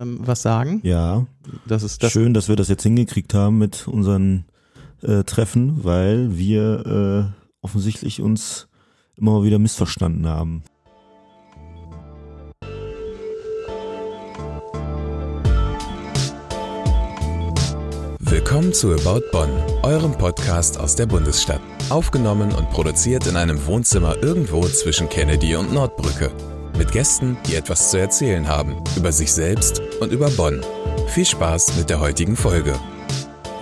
ähm, was sagen. Ja, Das ist das. schön, dass wir das jetzt hingekriegt haben mit unseren äh, Treffen, weil wir äh, offensichtlich uns immer mal wieder missverstanden haben. Willkommen zu About Bonn, eurem Podcast aus der Bundesstadt. Aufgenommen und produziert in einem Wohnzimmer irgendwo zwischen Kennedy und Nordbrücke. Mit Gästen, die etwas zu erzählen haben über sich selbst und über Bonn. Viel Spaß mit der heutigen Folge.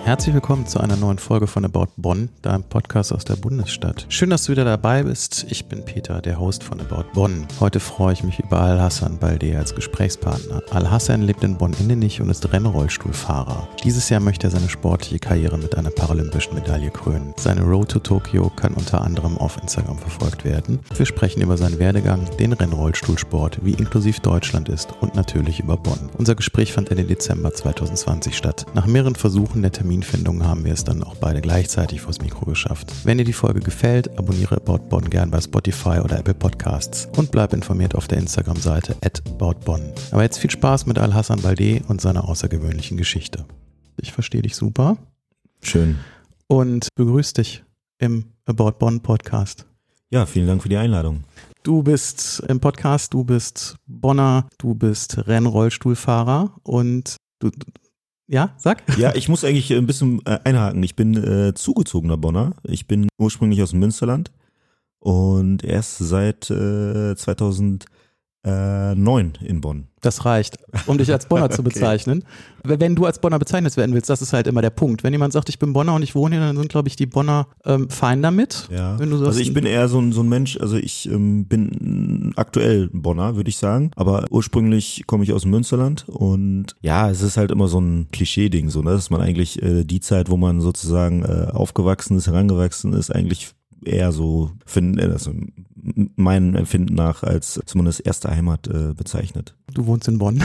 Herzlich willkommen zu einer neuen Folge von About Bonn, deinem Podcast aus der Bundesstadt. Schön, dass du wieder dabei bist. Ich bin Peter, der Host von About Bonn. Heute freue ich mich über Al-Hassan Balde als Gesprächspartner. Al-Hassan lebt in Bonn-Innenich und ist Rennrollstuhlfahrer. Dieses Jahr möchte er seine sportliche Karriere mit einer paralympischen Medaille krönen. Seine Road to Tokyo kann unter anderem auf Instagram verfolgt werden. Wir sprechen über seinen Werdegang, den Rennrollstuhlsport, wie inklusiv Deutschland ist und natürlich über Bonn. Unser Gespräch fand Ende Dezember 2020 statt. Nach mehreren Versuchen der Terminfindung haben wir es dann auch beide gleichzeitig vors Mikro geschafft. Wenn dir die Folge gefällt, abonniere About Bonn gern bei Spotify oder Apple Podcasts und bleib informiert auf der Instagram-Seite at aboutbonn. Aber jetzt viel Spaß mit Al-Hassan Balde und seiner außergewöhnlichen Geschichte. Ich verstehe dich super Schön. und begrüße dich im About Bonn Podcast. Ja, vielen Dank für die Einladung. Du bist im Podcast, du bist Bonner, du bist Rennrollstuhlfahrer und du, ja, sag. Ja, ich muss eigentlich ein bisschen äh, einhaken. Ich bin äh, zugezogener Bonner. Ich bin ursprünglich aus Münsterland und erst seit äh, 2009 in Bonn. Das reicht, um dich als Bonner zu Okay. bezeichnen. Wenn du als Bonner bezeichnet werden willst, das ist halt immer der Punkt. Wenn jemand sagt, ich bin Bonner und ich wohne hier, dann sind, glaube ich, die Bonner ähm, fein damit. Ja, Wenn du sagst, also ich bin eher so ein, so ein Mensch, also ich ähm, bin aktuell Bonner, würde ich sagen, aber ursprünglich komme ich aus dem Münsterland und ja, es ist halt immer so ein Klischee-Ding, so, ne, dass man eigentlich äh, die Zeit, wo man sozusagen äh, aufgewachsen ist, herangewachsen ist, eigentlich eher so, find, äh, also meinem Empfinden nach als zumindest erste Heimat äh, bezeichnet. Du wohnst in Bonn.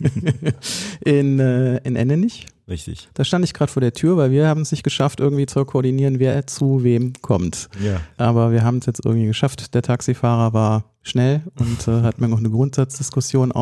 in, äh, in Endenich. Richtig. Da stand ich gerade vor der Tür, weil wir haben es nicht geschafft, irgendwie zu koordinieren, wer zu wem kommt. Ja. Aber wir haben es jetzt irgendwie geschafft. Der Taxifahrer war schnell und äh, hat mir noch eine Grundsatzdiskussion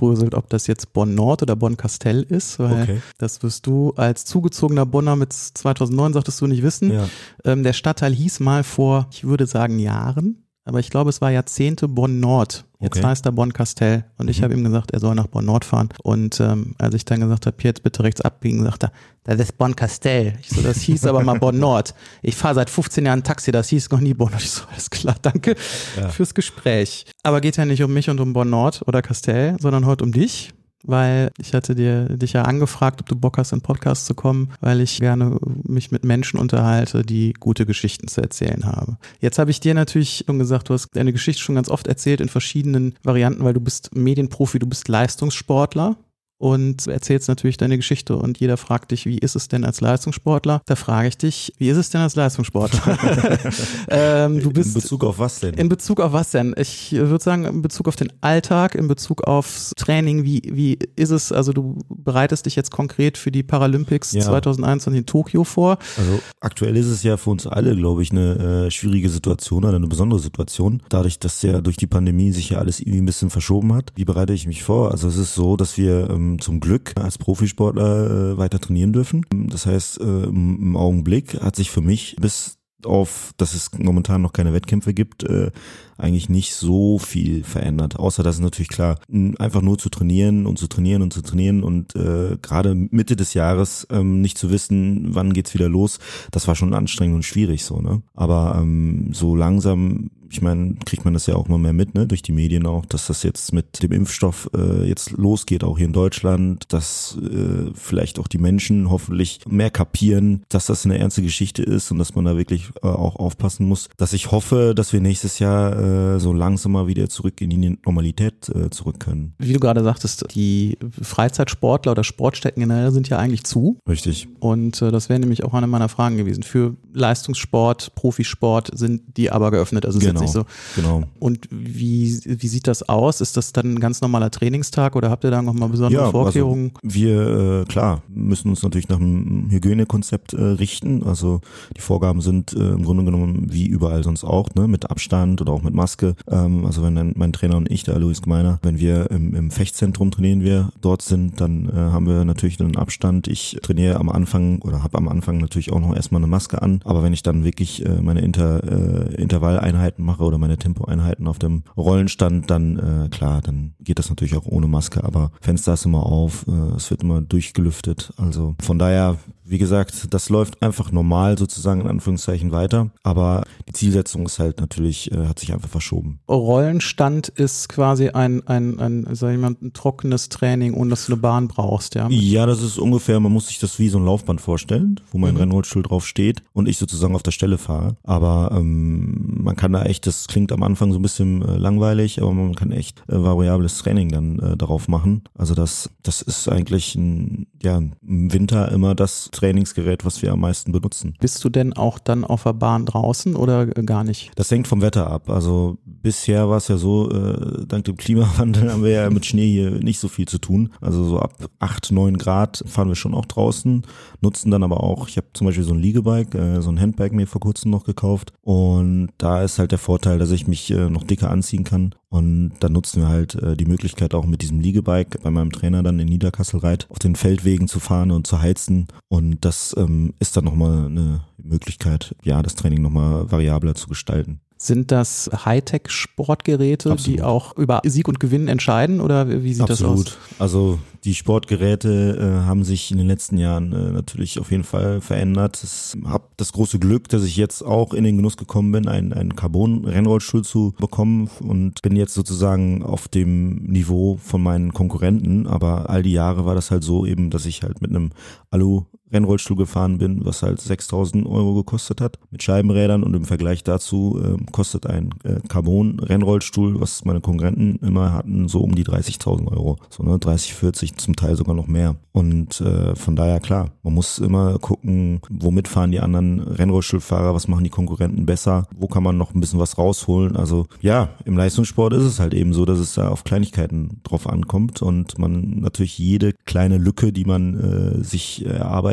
aufgebröselt, ob das jetzt Bonn Nord oder Bonn Kastell ist, weil Okay. das wirst du als zugezogener Bonner mit 2009 sagtest du nicht wissen. Ja. Ähm, der Stadtteil hieß mal vor, ich würde sagen Jahren, aber ich glaube, es war Jahrzehnte Bonn Nord. Jetzt Okay. heißt er Bonn Kastell. Und ich Mhm. habe ihm gesagt, er soll nach Bonn Nord fahren. Und ähm, als ich dann gesagt habe, hier jetzt bitte rechts abbiegen, sagt er, das ist Bonn Kastell. Ich so, das hieß aber mal Bonn Nord. Ich fahre seit 15 Jahren Taxi, das hieß noch nie Bonn. Und ich so, alles klar, danke Ja. fürs Gespräch. Aber geht ja nicht um mich und um Bonn Nord oder Kastell, sondern heute um dich. Weil ich hatte dir, dich ja angefragt, ob du Bock hast, in Podcast zu kommen, weil ich gerne mich mit Menschen unterhalte, die gute Geschichten zu erzählen haben. Jetzt habe ich dir natürlich schon gesagt, du hast deine Geschichte schon ganz oft erzählt in verschiedenen Varianten, weil du bist Medienprofi, du bist Leistungssportler und erzählst natürlich deine Geschichte und jeder fragt dich, wie ist es denn als Leistungssportler? Da frage ich dich, wie ist es denn als Leistungssportler? ähm, du bist In Bezug auf was denn? in Bezug auf was denn? Ich würde sagen, in Bezug auf den Alltag, in Bezug aufs Training, wie, wie ist es? Also du bereitest dich jetzt konkret für die Paralympics Ja. 2021 in Tokio vor. Also aktuell ist es ja für uns alle, glaube ich, eine äh, schwierige Situation oder eine besondere Situation. Dadurch, dass ja durch die Pandemie sich ja alles irgendwie ein bisschen verschoben hat. Wie bereite ich mich vor? Also es ist so, dass wir ähm, zum Glück als Profisportler äh, weiter trainieren dürfen. Das heißt, äh, im, Augenblick hat sich für mich bis auf, dass es momentan noch keine Wettkämpfe gibt, äh, eigentlich nicht so viel verändert. Außer dass es natürlich klar, einfach nur zu trainieren und zu trainieren und zu trainieren und äh, gerade Mitte des Jahres ähm, nicht zu wissen, wann geht's wieder los, das war schon anstrengend und schwierig so, ne? Aber ähm, so langsam, ich meine, kriegt man das ja auch mal mehr mit, ne, durch die Medien auch, dass das jetzt mit dem Impfstoff äh, jetzt losgeht, auch hier in Deutschland, dass äh, vielleicht auch die Menschen hoffentlich mehr kapieren, dass das eine ernste Geschichte ist und dass man da wirklich äh, auch aufpassen muss, dass ich hoffe, dass wir nächstes Jahr äh, so langsam mal wieder zurück in die Normalität äh, zurück können. Wie du gerade sagtest, die Freizeitsportler oder Sportstätten generell sind ja eigentlich zu. Richtig. Und äh, das wäre nämlich auch eine meiner Fragen gewesen. Für Leistungssport, Profisport sind die aber geöffnet. Also ist Genau. genau, so. Genau. Und wie, wie sieht das aus? Ist das dann ein ganz normaler Trainingstag oder habt ihr da nochmal besondere Ja, Vorkehrungen? Also wir, äh, klar, müssen uns natürlich nach einem Hygienekonzept äh, richten. Also die Vorgaben sind äh, im Grunde genommen wie überall sonst auch, ne, mit Abstand oder auch mit Maske. Ähm, also wenn dann mein Trainer und ich, der Alois Gemeiner, wenn wir im, im Fechtzentrum trainieren wir dort sind, dann äh, haben wir natürlich einen Abstand. Ich trainiere am Anfang oder habe am Anfang natürlich auch noch erstmal eine Maske an. Aber wenn ich dann wirklich äh, meine Inter, äh, Intervalleinheiten mache oder meine Tempoeinheiten auf dem Rollenstand, dann äh, klar, dann geht das natürlich auch ohne Maske. Aber Fenster ist immer auf, äh, es wird immer durchgelüftet. Also von daher wie gesagt, das läuft einfach normal sozusagen in Anführungszeichen weiter, aber die Zielsetzung ist halt natürlich, äh, hat sich einfach verschoben. Rollenstand ist quasi ein, ein, ein, sag ich mal, ein trockenes Training, ohne dass du eine Bahn brauchst, ja? Ja, das ist ungefähr, man muss sich das wie so ein Laufband vorstellen, wo mein Mhm. Rennrollstuhl drauf steht und ich sozusagen auf der Stelle fahre. Aber ähm, man kann da echt, das klingt am Anfang so ein bisschen äh, langweilig, aber man kann echt äh, variables Training dann äh, darauf machen. Also das, das ist eigentlich ein, ja, im Winter immer das Trainingsgerät, was wir am meisten benutzen. Bist du denn auch dann auf der Bahn draußen oder gar nicht? Das hängt vom Wetter ab. Also bisher war es ja so, äh, dank dem Klimawandel haben wir ja mit Schnee hier nicht so viel zu tun. Also so ab 8, 9 Grad fahren wir schon auch draußen, nutzen dann aber auch, ich habe zum Beispiel so ein Liegebike, äh, so ein Handbike mir vor kurzem noch gekauft. Und da ist halt der Vorteil, dass ich mich äh, noch dicker anziehen kann. Und dann nutzen wir halt äh, die Möglichkeit auch mit diesem Liegebike bei meinem Trainer dann in Niederkassel reit auf den Feldwegen zu fahren und zu heizen. Und das ähm, ist dann nochmal eine Möglichkeit, ja, das Training nochmal variabler zu gestalten. Sind das Hightech-Sportgeräte, Absolut. die auch über Sieg und Gewinn entscheiden oder wie sieht das aus? Absolut. Also die Sportgeräte äh, haben sich in den letzten Jahren äh, natürlich auf jeden Fall verändert. Ich habe das große Glück, dass ich jetzt auch in den Genuss gekommen bin, einen, einen Carbon-Rennrollstuhl zu bekommen und bin jetzt sozusagen auf dem Niveau von meinen Konkurrenten. Aber all die Jahre war das halt so eben, dass ich halt mit einem Alu Rennrollstuhl gefahren bin, was halt 6000 Euro gekostet hat, mit Scheibenrädern und im Vergleich dazu ähm, kostet ein äh, Carbon-Rennrollstuhl, was meine Konkurrenten immer hatten, so um die 30.000 Euro. So ne, 30, 40, zum Teil sogar noch mehr. Und äh, von daher klar, man muss immer gucken, womit fahren die anderen Rennrollstuhlfahrer, was machen die Konkurrenten besser, wo kann man noch ein bisschen was rausholen. Also ja, im Leistungssport ist es halt eben so, dass es da auf Kleinigkeiten drauf ankommt und man natürlich jede kleine Lücke, die man äh, sich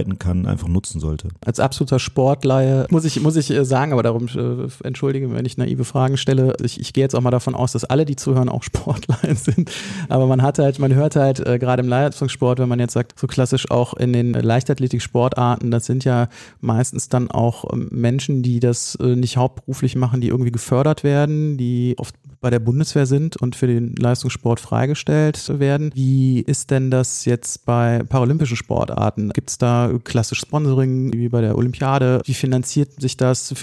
erarbeiten kann, einfach nutzen sollte. Als absoluter Sportleihe muss ich, muss ich äh, sagen, aber darum äh, entschuldige, wenn ich naive Fragen stelle. Ich, ich gehe jetzt auch mal davon aus, dass alle, die zuhören, auch Sportleihen sind. Aber man hat halt, man hört halt äh, gerade im Leistungssport, wenn man jetzt sagt, so klassisch auch in den Leichtathletik-Sportarten, das sind ja meistens dann auch ähm, Menschen, die das äh, nicht hauptberuflich machen, die irgendwie gefördert werden, die oft bei der Bundeswehr sind und für den Leistungssport freigestellt werden. Wie ist denn das jetzt bei paralympischen Sportarten? Gibt es da klassisch Sponsoring wie bei der Olympiade? Wie finanziert sich das?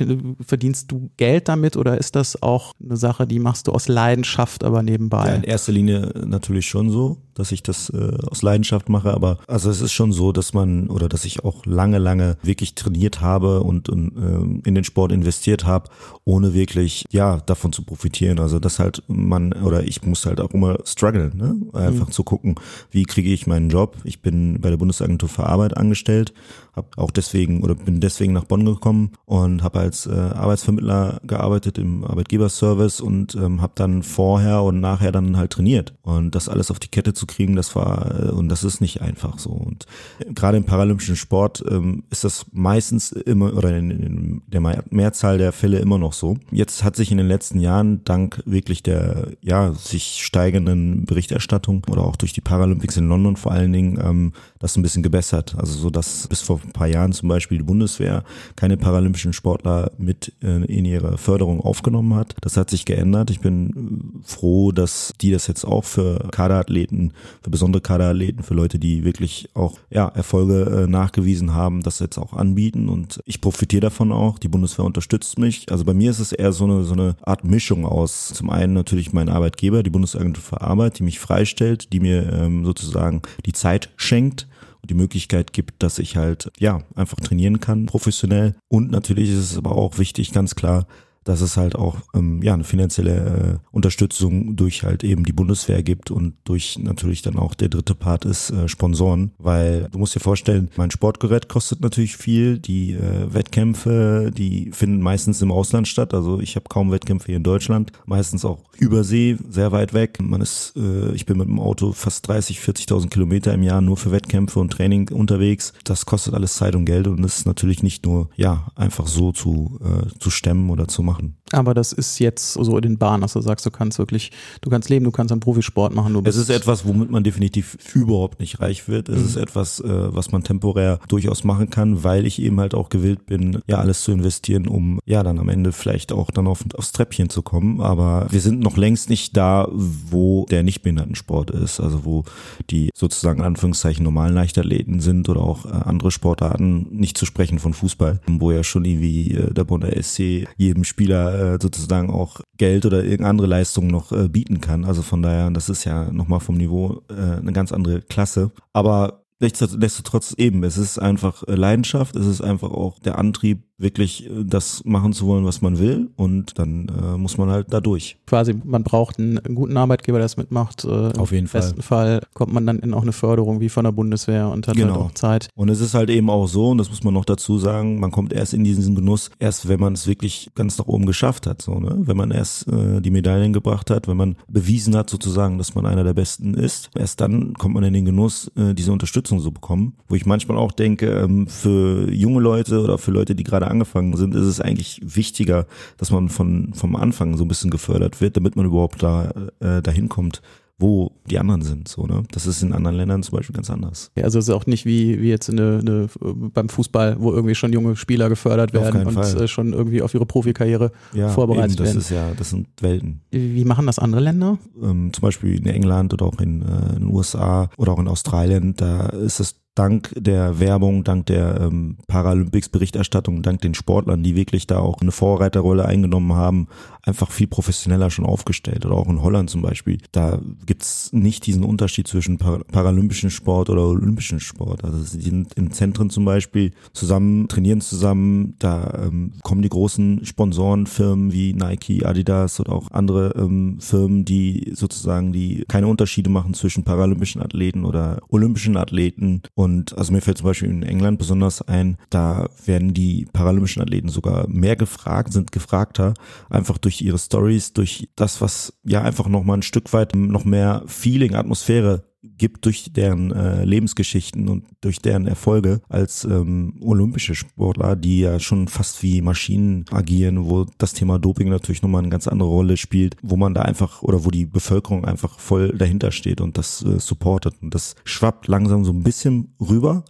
Verdienst du Geld damit oder ist das auch eine Sache, die machst du aus Leidenschaft, aber nebenbei? Ja, in erster Linie natürlich schon so, dass ich das äh, aus Leidenschaft mache, aber also es ist schon so, dass man oder dass ich auch lange, lange wirklich trainiert habe und, und äh, in den Sport investiert habe, ohne wirklich ja davon zu profitieren. Also dass halt man oder ich muss halt auch immer strugglen, ne? einfach mhm. zu gucken, wie kriege ich meinen Job. Ich bin bei der Bundesagentur für Arbeit angestellt, habe auch deswegen oder bin deswegen nach Bonn gekommen und habe als äh, Arbeitsvermittler gearbeitet im Arbeitgeberservice und ähm, habe dann vorher und nachher dann halt trainiert und das alles auf die Kette zu kriegen, das war äh, und das ist nicht einfach so und äh, gerade im paralympischen Sport ähm, ist das meistens immer oder in, in der Mehrzahl der Fälle immer noch so. Jetzt hat sich in den letzten Jahren dank wirklich der ja sich steigenden Berichterstattung oder auch durch die Paralympics in London vor allen Dingen ähm, das ein bisschen gebessert. Also so dass bis vor ein paar Jahren zum Beispiel die Bundeswehr keine paralympischen Sportler mit äh, in ihre Förderung aufgenommen hat. Das hat sich geändert. Ich bin froh, dass die das jetzt auch für Kaderathleten, für besondere Kaderathleten, für Leute, die wirklich auch ja, Erfolge äh, nachgewiesen haben, das jetzt auch anbieten und ich profitiere davon auch. Die Bundeswehr unterstützt mich. Also bei mir ist es eher so eine, so eine Art Mischung aus zum einen natürlich mein Arbeitgeber, die Bundesagentur für Arbeit, die mich freistellt, die mir ähm, sozusagen die Zeit schenkt die Möglichkeit gibt, dass ich halt ja einfach trainieren kann, professionell. Und natürlich ist es aber auch wichtig, ganz klar, dass es halt auch ähm, ja eine finanzielle äh, Unterstützung durch halt eben die Bundeswehr gibt und durch natürlich dann auch der dritte Part ist äh, Sponsoren, weil du musst dir vorstellen, mein Sportgerät kostet natürlich viel, die äh, Wettkämpfe, die finden meistens im Ausland statt, also ich habe kaum Wettkämpfe hier in Deutschland, meistens auch übersee, sehr weit weg. Man ist, äh, ich bin mit dem Auto fast 30, 40.000 Kilometer im Jahr nur für Wettkämpfe und Training unterwegs. Das kostet alles Zeit und Geld und ist natürlich nicht nur ja einfach so zu äh, zu stemmen oder zu machen machen. Aber das ist jetzt so in den Bahnen, dass du sagst, du kannst wirklich, du kannst leben, du kannst einen Profisport machen. Es ist etwas, womit man definitiv überhaupt nicht reich wird. Es mhm. ist etwas, äh, was man temporär durchaus machen kann, weil ich eben halt auch gewillt bin, ja alles zu investieren, um ja dann am Ende vielleicht auch dann auf, aufs Treppchen zu kommen. Aber wir sind noch längst nicht da, wo der Nichtbehindertensport ist, also wo die sozusagen in Anführungszeichen normalen Leichtathleten sind oder auch äh, andere Sportarten, nicht zu sprechen von Fußball, wo ja schon irgendwie äh, der Bund der SC jedem Spieler äh, sozusagen auch Geld oder irgendeine andere Leistung noch äh, bieten kann. Also von daher, das ist ja nochmal vom Niveau äh, eine ganz andere Klasse. Aber Nichtsdestotrotz eben, es ist einfach Leidenschaft, es ist einfach auch der Antrieb, wirklich äh, das machen zu wollen, was man will und dann äh, muss man halt da durch. Quasi, man braucht einen, guten Arbeitgeber, der das mitmacht. Äh, Auf jeden Fall. Im besten Fall kommt man dann in auch eine Förderung wie von der Bundeswehr und hat genau. halt auch Zeit. Und es ist halt eben auch so, und das muss man noch dazu sagen, man kommt erst in diesen Genuss, erst wenn man es wirklich ganz nach oben geschafft hat. So, ne? Wenn man erst äh, die Medaillen gebracht hat, wenn man bewiesen hat sozusagen, dass man einer der Besten ist, erst dann kommt man in den Genuss, äh, diese Unterstützung so bekommen. Wo ich manchmal auch denke, ähm, für junge Leute oder für Leute, die gerade angefangen sind, ist es eigentlich wichtiger, dass man von vom Anfang so ein bisschen gefördert wird, damit man überhaupt da äh, dahin kommt wo die anderen sind. So, ne? Das ist in anderen Ländern zum Beispiel ganz anders. Ja, also es ist auch nicht wie, wie jetzt eine, eine, beim Fußball, wo irgendwie schon junge Spieler gefördert werden und Fall. Äh, schon irgendwie auf ihre Profikarriere ja, vorbereitet eben, das werden. Das ist ja, das sind Welten. Wie machen das andere Länder? Ähm, zum Beispiel in England oder auch in, äh, in den USA oder auch in Australien, da ist es dank der Werbung, dank der ähm, Paralympics-Berichterstattung, dank den Sportlern, die wirklich da auch eine Vorreiterrolle eingenommen haben, einfach viel professioneller schon aufgestellt. Oder auch in Holland zum Beispiel. Da gibt's nicht diesen Unterschied zwischen Par paralympischen Sport oder olympischen Sport. Also sie sind in Zentren zum Beispiel zusammen, trainieren zusammen, da ähm, kommen die großen Sponsorenfirmen wie Nike, Adidas oder auch andere ähm, Firmen, die sozusagen die keine Unterschiede machen zwischen paralympischen Athleten oder olympischen Athleten. Und also mir fällt zum Beispiel in England besonders ein, da werden die paralympischen Athleten sogar mehr gefragt, sind gefragter, einfach durch ihre Stories, durch das, was ja einfach nochmal ein Stück weit noch mehr Feeling, Atmosphäre gibt durch deren äh, Lebensgeschichten und durch deren Erfolge als ähm, olympische Sportler, die ja schon fast wie Maschinen agieren, wo das Thema Doping natürlich nochmal eine ganz andere Rolle spielt, wo man da einfach oder wo die Bevölkerung einfach voll dahinter steht und das äh, supportet. Und das schwappt langsam so ein bisschen rüber.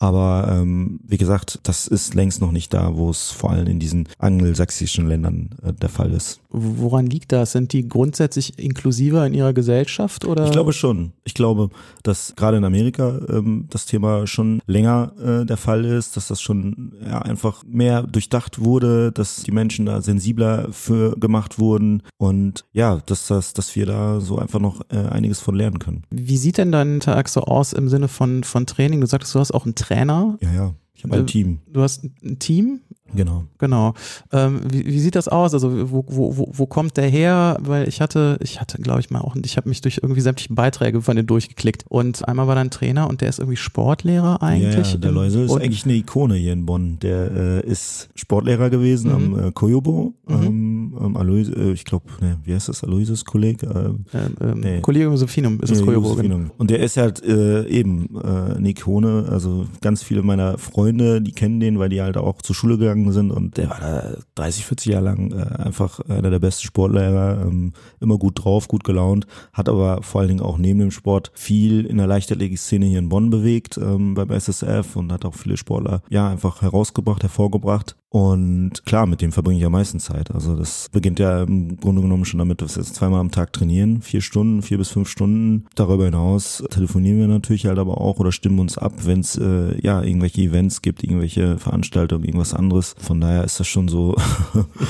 Aber ähm, wie gesagt, das ist längst noch nicht da, wo es vor allem in diesen angelsächsischen Ländern äh, der Fall ist. Woran liegt das? Sind die grundsätzlich inklusiver in ihrer Gesellschaft oder? Ich glaube schon. Ich glaube, dass gerade in Amerika ähm, das Thema schon länger äh, der Fall ist, dass das schon ja, einfach mehr durchdacht wurde, dass die Menschen da sensibler für gemacht wurden und ja, dass das, dass wir da so einfach noch äh, einiges von lernen können. Wie sieht denn dein Tag so aus im Sinne von von Training? Du sagtest, du hast auch ein Trainer. Ja, ja. Ich habe ein äh, Team. Du hast ein Team? Genau. Genau. Ähm, wie, wie sieht das aus? Also wo, wo, wo, wo kommt der her? Weil ich hatte, ich hatte, glaube ich mal auch, ich habe mich durch irgendwie sämtliche Beiträge von denen durchgeklickt. Und einmal war da ein Trainer und der ist irgendwie Sportlehrer eigentlich. Ja, ja der Läuse ist eigentlich eine Ikone hier in Bonn. Der äh, ist Sportlehrer gewesen mhm. am äh, Koyobo. Mhm. Ähm, ähm, Alois, äh, ich glaube, ne, wie heißt das? Aloysius Kolleg? Äh, ähm, nee. Collegium Sophinum ist das ja, Koyobo. Und der ist halt äh, eben äh, eine Ikone. Also ganz viele meiner Freunde, die kennen den, weil die halt auch zur Schule gegangen gegangen sind und der war da 30, 40 Jahre lang äh, einfach einer der besten Sportlehrer, ähm, immer gut drauf, gut gelaunt, hat aber vor allen Dingen auch neben dem Sport viel in der Leichtathletik-Szene hier in Bonn bewegt ähm, beim SSF und hat auch viele Sportler ja einfach herausgebracht, hervorgebracht und klar, mit dem verbringe ich am meisten Zeit. Also das beginnt ja im Grunde genommen schon damit, dass wir jetzt zweimal am Tag trainieren, vier Stunden, vier bis fünf Stunden. Darüber hinaus telefonieren wir natürlich halt aber auch oder stimmen uns ab, wenn es äh, ja irgendwelche Events gibt, irgendwelche Veranstaltungen, irgendwas anderes. Von daher ist das schon so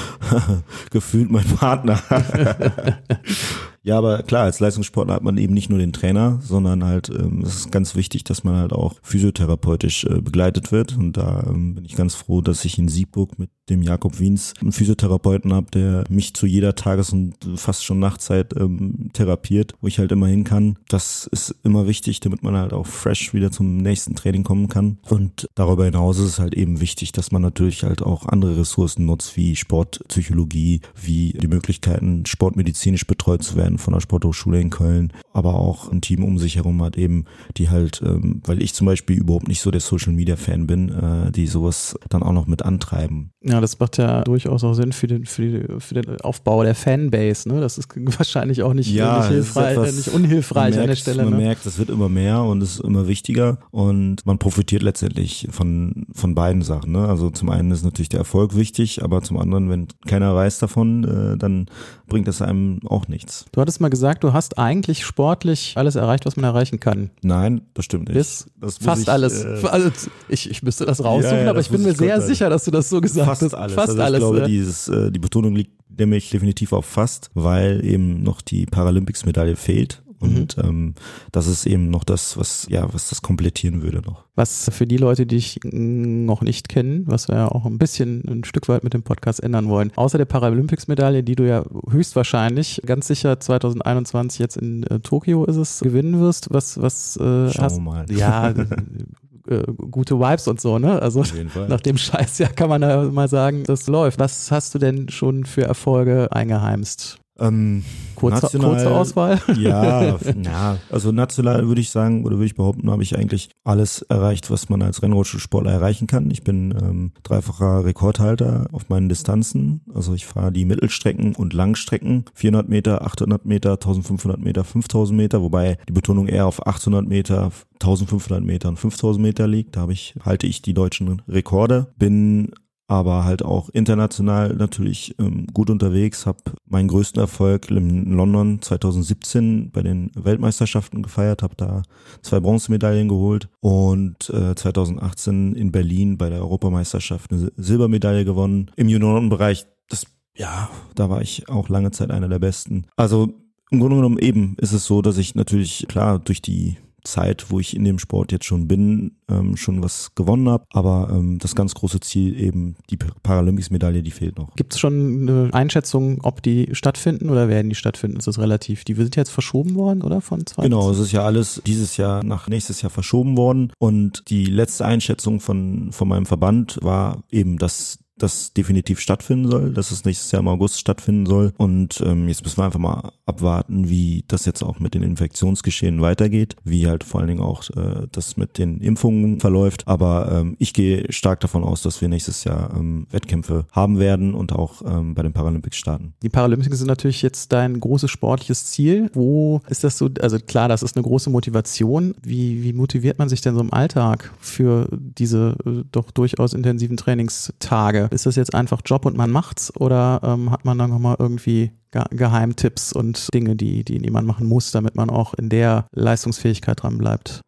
gefühlt mein Partner. Ja, aber klar, als Leistungssportler hat man eben nicht nur den Trainer, sondern halt, ähm, es ist ganz wichtig, dass man halt auch physiotherapeutisch äh, begleitet wird. Und da ähm, bin ich ganz froh, dass ich in Siegburg mit dem Jakob Wiens einen Physiotherapeuten habe, der mich zu jeder Tages- und fast schon Nachtzeit ähm, therapiert, wo ich halt immer hin kann. Das ist immer wichtig, damit man halt auch fresh wieder zum nächsten Training kommen kann. Und darüber hinaus ist es halt eben wichtig, dass man natürlich halt auch andere Ressourcen nutzt, wie Sportpsychologie, wie die Möglichkeiten, sportmedizinisch betreut zu werden von der Sporthochschule in Köln, aber auch ein Team um sich herum hat eben, die halt, ähm, weil ich zum Beispiel überhaupt nicht so der Social Media Fan bin, äh, die sowas dann auch noch mit antreiben. Ja, das macht ja durchaus auch Sinn für den, für, die, für den Aufbau der Fanbase. Ne? Das ist wahrscheinlich auch nicht, Ja, nicht, hilfreich, etwas- nicht unhilfreich man an der merkt, Stelle. Man Ne? merkt, es wird immer mehr und es ist immer wichtiger und man profitiert letztendlich von, von beiden Sachen. Ne? Also zum einen ist natürlich der Erfolg wichtig, aber zum anderen, wenn keiner weiß davon, äh, dann bringt das einem auch nichts. Du hattest mal gesagt, du hast eigentlich sportlich alles erreicht, was man erreichen kann. Nein, das stimmt nicht. Bis fast ich, alles. äh, Also ich, ich müsste das raussuchen, Ja, ja, aber das ich bin mir ich sehr kontern. sicher, dass du das so gesagt fast hast. alles. Fast also ich alles. glaube, ja. dieses, äh, die Betonung liegt nämlich definitiv auf fast, weil eben noch die Paralympics-Medaille fehlt. Und Mhm. ähm, das ist eben noch das, was ja, was das komplettieren würde noch. Was für die Leute, die dich noch nicht kennen, was wir ja auch ein bisschen ein Stück weit mit dem Podcast ändern wollen. Außer der Paralympics-Medaille, die du ja höchstwahrscheinlich, ganz sicher 2021 jetzt in äh, Tokio ist es, gewinnen wirst. Was, was äh, Schauen hast mal. Ja, äh, gute Vibes und so, ne? Also nach dem Scheißjahr kann man da mal sagen, das läuft. Was hast du denn schon für Erfolge eingeheimst? Ähm, Kurze, National- kurze Auswahl? Ja, na, also national würde ich sagen, oder würde ich behaupten, habe ich eigentlich alles erreicht, was man als Rennrollstuhlsportler erreichen kann. Ich bin ähm, dreifacher Rekordhalter auf meinen Distanzen. Also ich fahre die Mittelstrecken und Langstrecken, 400 Meter, 800 Meter, 1500 Meter, 5000 Meter, wobei die Betonung eher auf 800 Meter, 1500 Meter und 5000 Meter liegt. Da habe ich, halte ich die deutschen Rekorde. Bin aber halt auch international natürlich ähm, gut unterwegs, habe meinen größten Erfolg in London 2017 bei den Weltmeisterschaften gefeiert, habe da zwei Bronzemedaillen geholt und äh, 2018 in Berlin bei der Europameisterschaft eine Silbermedaille gewonnen. Im Juniorenbereich, das ja, da war ich auch lange Zeit einer der Besten. Also im Grunde genommen eben ist es so, dass ich natürlich klar durch die Zeit, wo ich in dem Sport jetzt schon bin, ähm, schon was gewonnen habe. Aber ähm, das ganz große Ziel eben die Paralympics-Medaille, die fehlt noch. Gibt es schon eine Einschätzung, ob die stattfinden oder werden die stattfinden? Ist das relativ? Die sind jetzt verschoben worden, oder? Von 20? Genau, es ist ja alles dieses Jahr nach nächstes Jahr verschoben worden. Und die letzte Einschätzung von, von meinem Verband war eben, dass das definitiv stattfinden soll, dass es nächstes Jahr im August stattfinden soll. Und ähm, jetzt müssen wir einfach mal abwarten, wie das jetzt auch mit den Infektionsgeschehen weitergeht, wie halt vor allen Dingen auch äh, das mit den Impfungen verläuft. Aber ähm, ich gehe stark davon aus, dass wir nächstes Jahr ähm, Wettkämpfe haben werden und auch ähm, bei den Paralympics starten. Die Paralympics sind natürlich jetzt dein großes sportliches Ziel. Wo ist das so? Also klar, das ist eine große Motivation. Wie, wie motiviert man sich denn so im Alltag für diese äh, doch durchaus intensiven Trainingstage? Ist das jetzt einfach Job und man macht's oder ähm, hat man dann nochmal irgendwie Ge Geheimtipps und Dinge, die, die, die man machen muss, damit man auch in der Leistungsfähigkeit dran bleibt?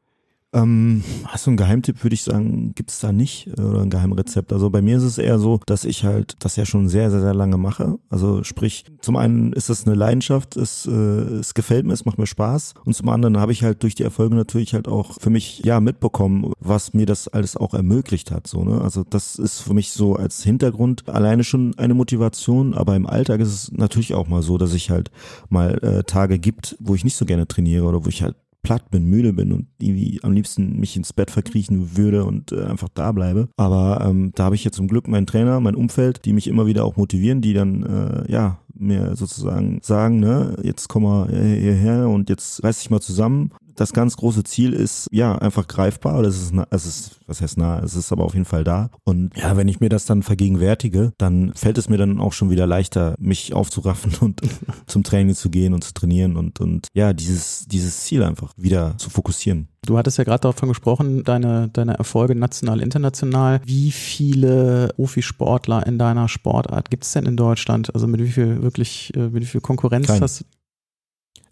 Ähm, hast du einen Geheimtipp, würde ich sagen, gibt's da nicht äh, oder ein Geheimrezept. Also bei mir ist es eher so, dass ich halt das ja schon sehr, sehr, sehr lange mache. Also sprich, zum einen ist das eine Leidenschaft, es, äh, es gefällt mir, es macht mir Spaß. Und zum anderen habe ich halt durch die Erfolge natürlich halt auch für mich ja mitbekommen, was mir das alles auch ermöglicht hat. So, ne? Also das ist für mich so als Hintergrund alleine schon eine Motivation, aber im Alltag ist es natürlich auch mal so, dass ich halt mal äh, Tage gibt, wo ich nicht so gerne trainiere oder wo ich halt platt bin, müde bin und irgendwie am liebsten mich ins Bett verkriechen würde und äh, einfach da bleibe. Aber ähm, da habe ich jetzt zum Glück meinen Trainer, mein Umfeld, die mich immer wieder auch motivieren, die dann äh, ja mir sozusagen sagen, ne, jetzt komm mal hierher und jetzt reiß dich mal zusammen. Das ganz große Ziel ist ja einfach greifbar. Das ist, es ist, was heißt nah? Es ist aber auf jeden Fall da. Und ja, wenn ich mir das dann vergegenwärtige, dann fällt es mir dann auch schon wieder leichter, mich aufzuraffen und zum Training zu gehen und zu trainieren und und ja, dieses dieses Ziel einfach wieder zu fokussieren. Du hattest ja gerade davon gesprochen, deine, deine Erfolge national, international. Wie viele Profisportler in deiner Sportart gibt es denn in Deutschland? Also mit wie viel wirklich, äh, mit wie viel Konkurrenz Keine. hast du?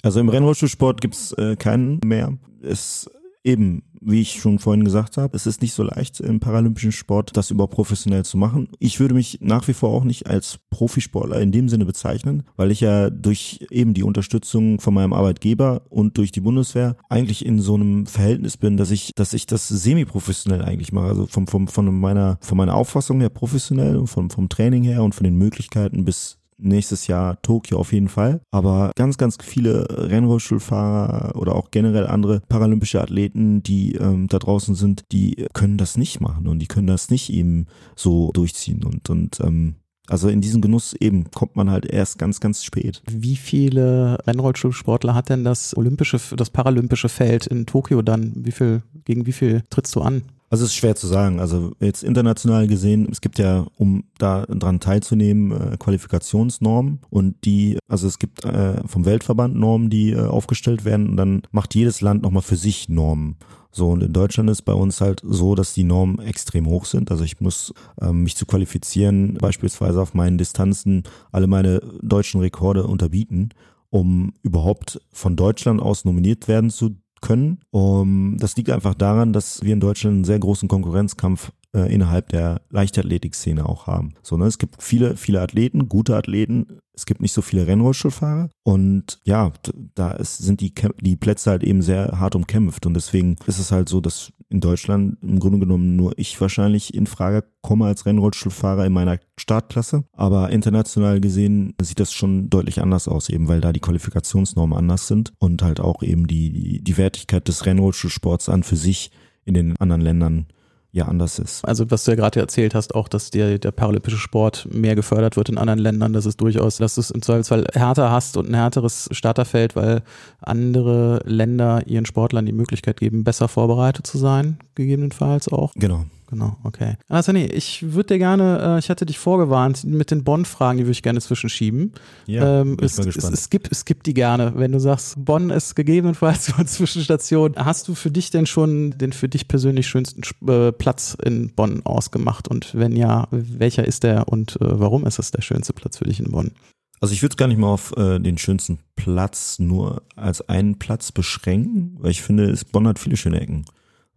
Also im Rennrollstuhlsport gibt's äh, keinen mehr. Es eben wie ich schon vorhin gesagt habe, es ist nicht so leicht im paralympischen Sport, das überhaupt professionell zu machen. Ich würde mich nach wie vor auch nicht als Profisportler in dem Sinne bezeichnen, weil ich ja durch eben die Unterstützung von meinem Arbeitgeber und durch die Bundeswehr eigentlich in so einem Verhältnis bin, dass ich, dass ich das semi-professionell eigentlich mache. Also vom, vom, von meiner, von meiner Auffassung her professionell und vom, vom Training her und von den Möglichkeiten bis nächstes Jahr Tokio auf jeden Fall. Aber ganz, ganz viele Rennrollstuhlfahrer oder auch generell andere paralympische Athleten, die ähm, da draußen sind, die können das nicht machen und die können das nicht eben so durchziehen. Und, und ähm, also in diesen Genuss eben kommt man halt erst ganz, ganz spät. Wie viele Rennrollstuhlsportler hat denn das olympische, das paralympische Feld in Tokio dann? Wie viel, gegen wie viel trittst du an? Also es ist schwer zu sagen. Also jetzt international gesehen, es gibt ja, um da dran teilzunehmen, äh, Qualifikationsnormen und die, also es gibt äh, vom Weltverband Normen, die äh, aufgestellt werden und dann macht jedes Land nochmal für sich Normen. So, und in Deutschland ist bei uns halt so, dass die Normen extrem hoch sind. Also ich muss ähm, mich zu qualifizieren, beispielsweise auf meinen Distanzen alle meine deutschen Rekorde unterbieten, um überhaupt von Deutschland aus nominiert werden zu können. Um, das liegt einfach daran, dass wir in Deutschland einen sehr großen Konkurrenzkampf äh, innerhalb der Leichtathletik-Szene auch haben. So, ne? Es gibt viele, viele Athleten, gute Athleten. Es gibt nicht so viele Rennrollstuhlfahrer. Und ja, da ist, sind die, die Plätze halt eben sehr hart umkämpft. Und deswegen ist es halt so, dass in Deutschland im Grunde genommen nur ich wahrscheinlich in Frage komme als Rennrollstuhlfahrer in meiner Startklasse. Aber international gesehen sieht das schon deutlich anders aus, eben weil da die Qualifikationsnormen anders sind und halt auch eben die, die Wertigkeit des Rennrollstuhlsports an für sich in den anderen Ländern ja anders ist. Also was du ja gerade erzählt hast, auch, dass der, der paralympische Sport mehr gefördert wird in anderen Ländern, dass es durchaus, dass du es im Zweifelsfall härter hast und ein härteres Starterfeld, weil andere Länder ihren Sportlern die Möglichkeit geben, besser vorbereitet zu sein, gegebenenfalls auch. Genau genau, okay. Also nee, ich würde dir gerne, äh, ich hatte dich vorgewarnt, mit den Bonn-Fragen, die würde ich gerne zwischenschieben. Ja, ähm, es. Es, es, gibt, es gibt die gerne. Wenn du sagst, Bonn ist gegebenenfalls so eine Zwischenstation, hast du für dich denn schon den für dich persönlich schönsten äh, Platz in Bonn ausgemacht? Und wenn ja, welcher ist der und äh, warum ist es der schönste Platz für dich in Bonn? Also ich würde es gar nicht mal auf äh, den schönsten Platz nur als einen Platz beschränken, weil ich finde, es, Bonn hat viele schöne Ecken.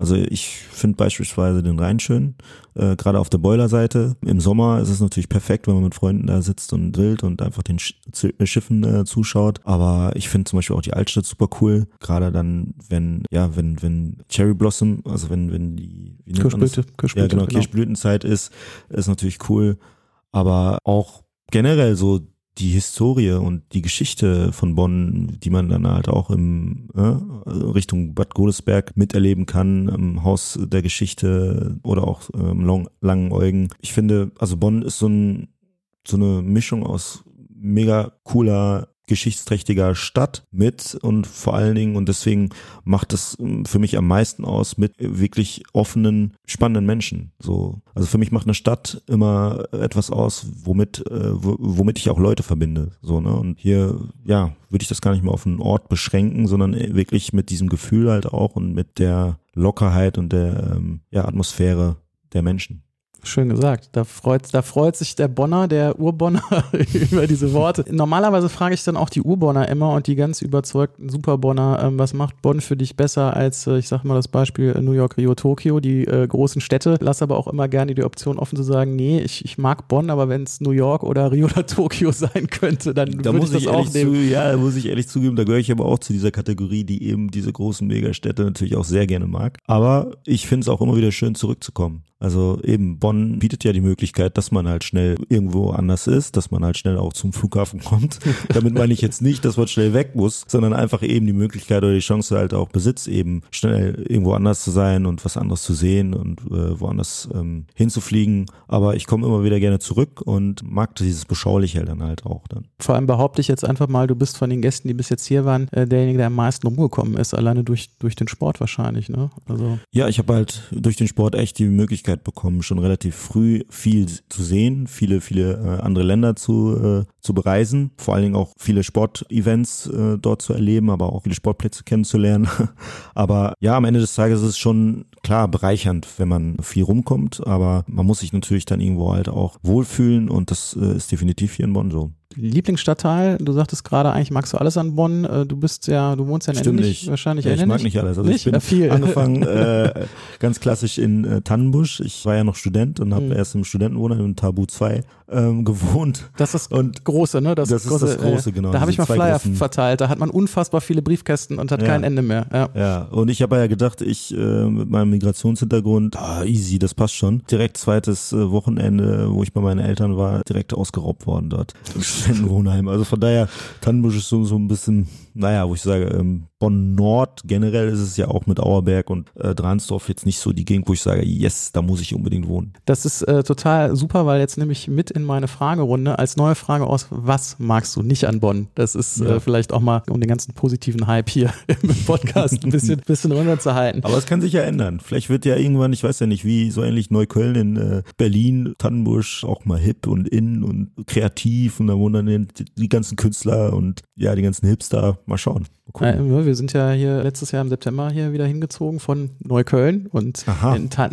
Also ich finde beispielsweise den Rhein schön, äh, gerade auf der Boilerseite. Im Sommer ist es natürlich perfekt, wenn man mit Freunden da sitzt und wild und einfach den Sch äh, Schiffen äh, zuschaut. Aber ich finde zum Beispiel auch die Altstadt super cool, gerade dann, wenn ja, wenn wenn Cherry Blossom, also wenn wenn die wie Kirschblüte, Kirschblüte, ja genau, genau Kirschblütenzeit ist, ist natürlich cool. Aber auch generell so die Historie und die Geschichte von Bonn, die man dann halt auch im äh, Richtung Bad Godesberg miterleben kann, im Haus der Geschichte oder auch ähm, Long, Langeneugen. Ich finde, also Bonn ist so, ein, so eine Mischung aus mega cooler geschichtsträchtiger Stadt mit und vor allen Dingen, und deswegen macht das ähm, für mich am meisten aus, mit wirklich offenen, spannenden Menschen. So, also für mich macht eine Stadt immer etwas aus, womit, äh, womit ich auch Leute verbinde. So, ne? Und hier, ja, würde ich das gar nicht mehr auf einen Ort beschränken, sondern wirklich mit diesem Gefühl halt auch und mit der Lockerheit und der ähm, ja, Atmosphäre der Menschen. Schön gesagt. Da freut, da freut sich der Bonner, der Urbonner über diese Worte. Normalerweise frage ich dann auch die Urbonner immer und die ganz überzeugten Superbonner, ähm, was macht Bonn für dich besser als, äh, ich sag mal das Beispiel New York, Rio, Tokio, die äh, großen Städte. Lass aber auch immer gerne die Option offen zu sagen, nee, ich, ich mag Bonn, aber wenn es New York oder Rio oder Tokio sein könnte, dann da würde ich das auch nehmen. Zu, ja, da muss ich ehrlich zugeben, da gehöre ich aber auch zu dieser Kategorie, die eben diese großen Megastädte natürlich auch sehr gerne mag. Aber ich finde es auch immer wieder schön zurückzukommen. Also eben Bonn bietet ja die Möglichkeit, dass man halt schnell irgendwo anders ist, dass man halt schnell auch zum Flughafen kommt. Damit meine ich jetzt nicht, dass man schnell weg muss, sondern einfach eben die Möglichkeit oder die Chance halt auch besitzt, eben schnell irgendwo anders zu sein und was anderes zu sehen und äh, woanders ähm, hinzufliegen. Aber ich komme immer wieder gerne zurück und mag dieses Beschauliche dann halt auch dann. Vor allem behaupte ich jetzt einfach mal, du bist von den Gästen, die bis jetzt hier waren, äh, derjenige, der am meisten rumgekommen ist, alleine durch, durch den Sport wahrscheinlich, ne? Also. Ja, ich habe halt durch den Sport echt die Möglichkeit bekommen, schon relativ früh viel zu sehen, viele, viele äh, andere Länder zu, äh, zu bereisen, vor allen Dingen auch viele Sportevents äh, dort zu erleben, aber auch viele Sportplätze kennenzulernen. aber ja, am Ende des Tages ist es schon klar bereichernd, wenn man viel rumkommt, aber man muss sich natürlich dann irgendwo halt auch wohlfühlen und das äh, ist definitiv hier in Bonn so. Lieblingsstadtteil? Du sagtest gerade, eigentlich magst du alles an Bonn. Äh, du bist ja, du wohnst ja in Stimmt nicht. wahrscheinlich Ja, ich mag nicht alles. Also Nicht? ich bin Ja, viel. angefangen äh, ganz klassisch in äh, Tannenbusch. Ich war ja noch Student und habe Mhm. erst im Studentenwohnheim im Tabu 2 ähm, gewohnt. Das ist Und große, ne? Das, Das ist große, das Große, genau, Da habe ich mal Flyer großen- verteilt. Da hat man unfassbar viele Briefkästen und hat Ja. kein Ende mehr. Ja. Ja, und ich habe ja gedacht, ich äh, mit meinem Migrationshintergrund, ah, easy, das passt schon. Direkt zweites äh, Wochenende, wo ich bei meinen Eltern war, direkt ausgeraubt worden dort im Studentenwohnheim. Also von daher, Tannenbusch ist so, so ein bisschen, naja, wo ich sage, ähm, Bonn Nord generell ist es ja auch mit Auerberg und äh, Dransdorf jetzt nicht so die Gegend, wo ich sage, yes, da muss ich unbedingt wohnen. Das ist äh, total super, weil jetzt nehme ich mit in meine Fragerunde als neue Frage aus, was magst du nicht an Bonn? Das ist äh, Ja. vielleicht auch mal, um den ganzen positiven Hype hier im Podcast ein bisschen, bisschen runterzuhalten. Aber es kann sich ja ändern. Vielleicht wird ja irgendwann, ich weiß ja nicht, wie so ähnlich Neukölln in äh, Berlin, Tannenbusch auch mal hip und in und kreativ und da wohnen dann die, die ganzen Künstler und ja, die ganzen Hipster. Mal schauen. Äh, ja, wir sind ja hier letztes Jahr im September hier wieder hingezogen von Neukölln und Aha. in Tan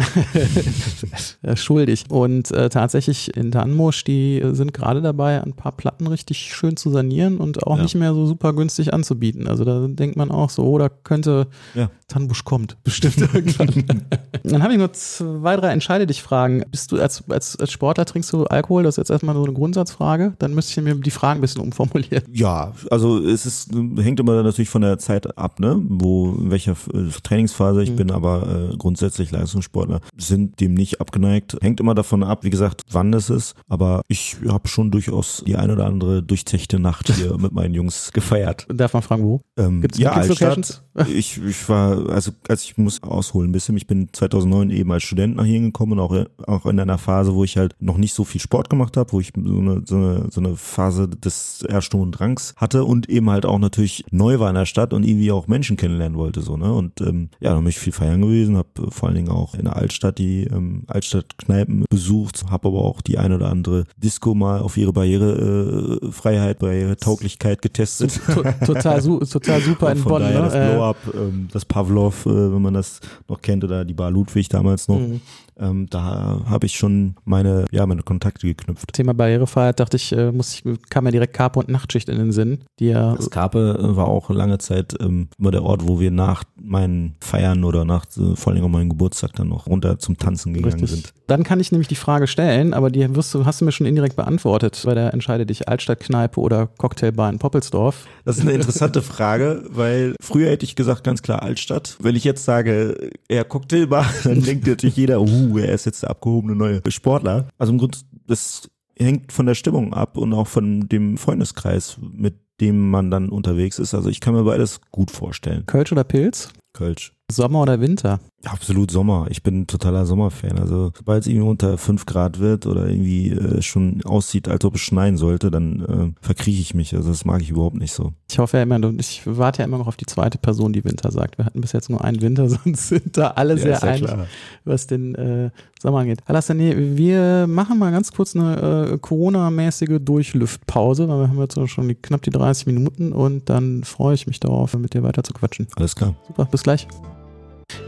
schuldig. Und äh, tatsächlich in Tannenmosch, die sind gerade dabei, ein paar Platten richtig schön zu sanieren und auch Ja. nicht mehr so super günstig anzubieten. Also da denkt man auch so, oh, da könnte Ja. Tannenbusch kommt, bestimmt irgendwann. Dann habe ich nur zwei, drei Entscheide dich fragen. Bist du als, als, als Sportler trinkst du Alkohol? Das ist jetzt erstmal so eine Grundsatzfrage. Dann müsste ich mir die Fragen ein bisschen umformulieren. Ja, also es ist, hängt immer natürlich von der Zeit ab, ne? Wo, in welcher äh, Trainingsphase ich Mhm. bin, aber äh, grundsätzlich Leistungssportler sind dem nicht abgeneigt. Hängt immer davon ab, wie gesagt, wann es ist. Aber ich habe schon durchaus die ein oder andere durchzechte Nacht hier mit meinen Jungs gefeiert. Darf man fragen, wo? Ähm, Gibt's ja? Altstadt. Ich, ich war, also, also ich muss ausholen ein bisschen. Ich bin 2009 eben als Student nach hier gekommen und auch, auch in einer Phase, wo ich halt noch nicht so viel Sport gemacht habe, wo ich so eine, so eine, so eine Phase des Ersturm und Drangs hatte und eben halt auch natürlich neu war in der Stadt und irgendwie auch Menschen kennenlernen wollte, so, ne? Und ähm, ja, dann bin ich viel feiern gewesen, habe vor allen Dingen auch in der Altstadt die ähm, Altstadtkneipen besucht, habe aber auch die eine oder andere Disco mal auf ihre Barrierefreiheit, äh, Barrieretauglichkeit getestet. To total, su total super in Von Bonn, daher ne? das Äh, Blow-Up, ähm, das Pavlov, äh, wenn man das noch kennt, oder die Bar Ludwig damals noch. Mhm. Ähm, da habe ich schon meine, ja, meine Kontakte geknüpft. Thema Barrierefreiheit dachte ich, äh, muss ich, kam mir direkt Kapo und Nachtschicht in den Sinn, die ja Das Karpe äh, war auch lange Zeit ähm, immer der Ort, wo wir nach meinen Feiern oder nach äh, vor allem auch meinem Geburtstag dann noch runter zum Tanzen gegangen richtig. sind. Dann kann ich nämlich die Frage stellen, aber die wirst du, hast du mir schon indirekt beantwortet, bei der entscheide dich Altstadtkneipe oder Cocktailbar in Poppelsdorf. Das ist eine interessante Frage, weil früher hätte ich gesagt ganz klar Altstadt. Wenn ich jetzt sage eher Cocktailbar, dann denkt natürlich jeder, uh, er ist jetzt der abgehobene neue Sportler. Also im Grunde, das hängt von der Stimmung ab und auch von dem Freundeskreis, mit dem man dann unterwegs ist. Also ich kann mir beides gut vorstellen. Kölsch oder Pilz? Kölsch. Sommer oder Winter? Absolut Sommer. Ich bin ein totaler Sommerfan. Also sobald es irgendwie unter fünf Grad wird oder irgendwie äh, schon aussieht, als ob es schneien sollte, dann äh, verkrieche ich mich. Also das mag ich überhaupt nicht so. Ich hoffe ja immer, ich warte ja immer noch auf die zweite Person, die Winter sagt. Wir hatten bis jetzt nur einen Winter, sonst sind da alle sehr ja einig, klar. was den äh, Sommer angeht. Alassane, wir machen mal ganz kurz eine äh, Corona-mäßige Durchlüftpause, weil wir haben jetzt schon die, knapp die 30 Minuten und dann freue ich mich darauf, mit dir weiter zu quatschen. Alles klar. Super, bis gleich.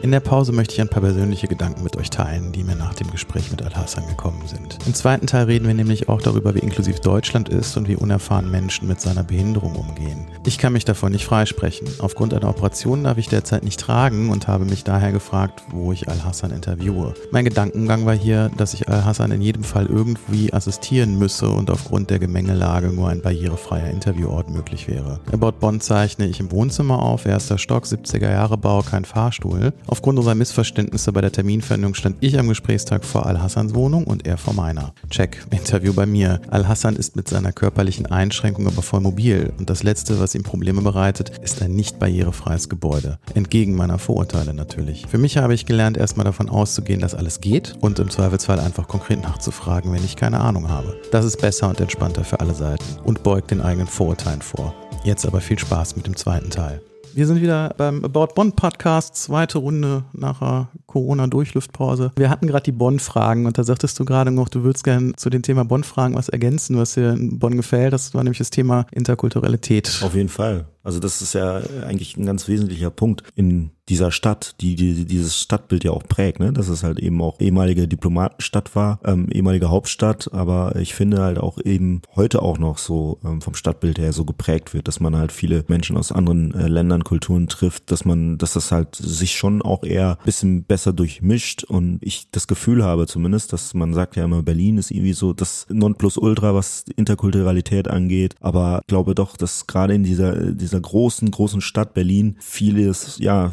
In der Pause möchte ich ein paar persönliche Gedanken mit euch teilen, die mir nach dem Gespräch mit Al-Hassan gekommen sind. Im zweiten Teil reden wir nämlich auch darüber, wie inklusiv Deutschland ist und wie unerfahren Menschen mit seiner Behinderung umgehen. Ich kann mich davon nicht freisprechen. Aufgrund einer Operation darf ich derzeit nicht tragen und habe mich daher gefragt, wo ich Al-Hassan interviewe. Mein Gedankengang war hier, dass ich Al-Hassan in jedem Fall irgendwie assistieren müsse und aufgrund der Gemengelage nur ein barrierefreier Interviewort möglich wäre. About Bonn zeichne ich im Wohnzimmer auf, erster Stock, 70er Jahre Bau, kein Fahrstuhl. Aufgrund unserer Missverständnisse bei der Terminfindung stand ich am Gesprächstag vor Al-Hassans Wohnung und er vor meiner. Check, Interview bei mir. Al-Hassan ist mit seiner körperlichen Einschränkung aber voll mobil und das Letzte, was ihm Probleme bereitet, ist ein nicht barrierefreies Gebäude. Entgegen meiner Vorurteile natürlich. Für mich habe ich gelernt, erstmal davon auszugehen, dass alles geht und im Zweifelsfall einfach konkret nachzufragen, wenn ich keine Ahnung habe. Das ist besser und entspannter für alle Seiten und beugt den eigenen Vorurteilen vor. Jetzt aber viel Spaß mit dem zweiten Teil. Wir sind wieder beim About Bonn Podcast, zweite Runde nach der Corona-Durchlüftpause. Wir hatten gerade die Bonn-Fragen und da sagtest du gerade noch, du würdest gerne zu dem Thema Bonn-Fragen was ergänzen, was dir in Bonn gefällt. Das war nämlich das Thema Interkulturalität. Auf jeden Fall. Also das ist ja eigentlich ein ganz wesentlicher Punkt in dieser Stadt, die, die dieses Stadtbild ja auch prägt, ne? dass es halt eben auch ehemalige Diplomatenstadt war, ähm, ehemalige Hauptstadt, aber ich finde halt auch eben heute auch noch so ähm, vom Stadtbild her so geprägt wird, dass man halt viele Menschen aus anderen äh, Ländern, Kulturen trifft, dass man, dass das halt sich schon auch eher bisschen besser durchmischt und ich das Gefühl habe zumindest, dass man sagt ja immer, Berlin ist irgendwie so das Nonplusultra, was Interkulturalität angeht, aber ich glaube doch, dass gerade in dieser, dieser großen, großen Stadt Berlin vieles, ja,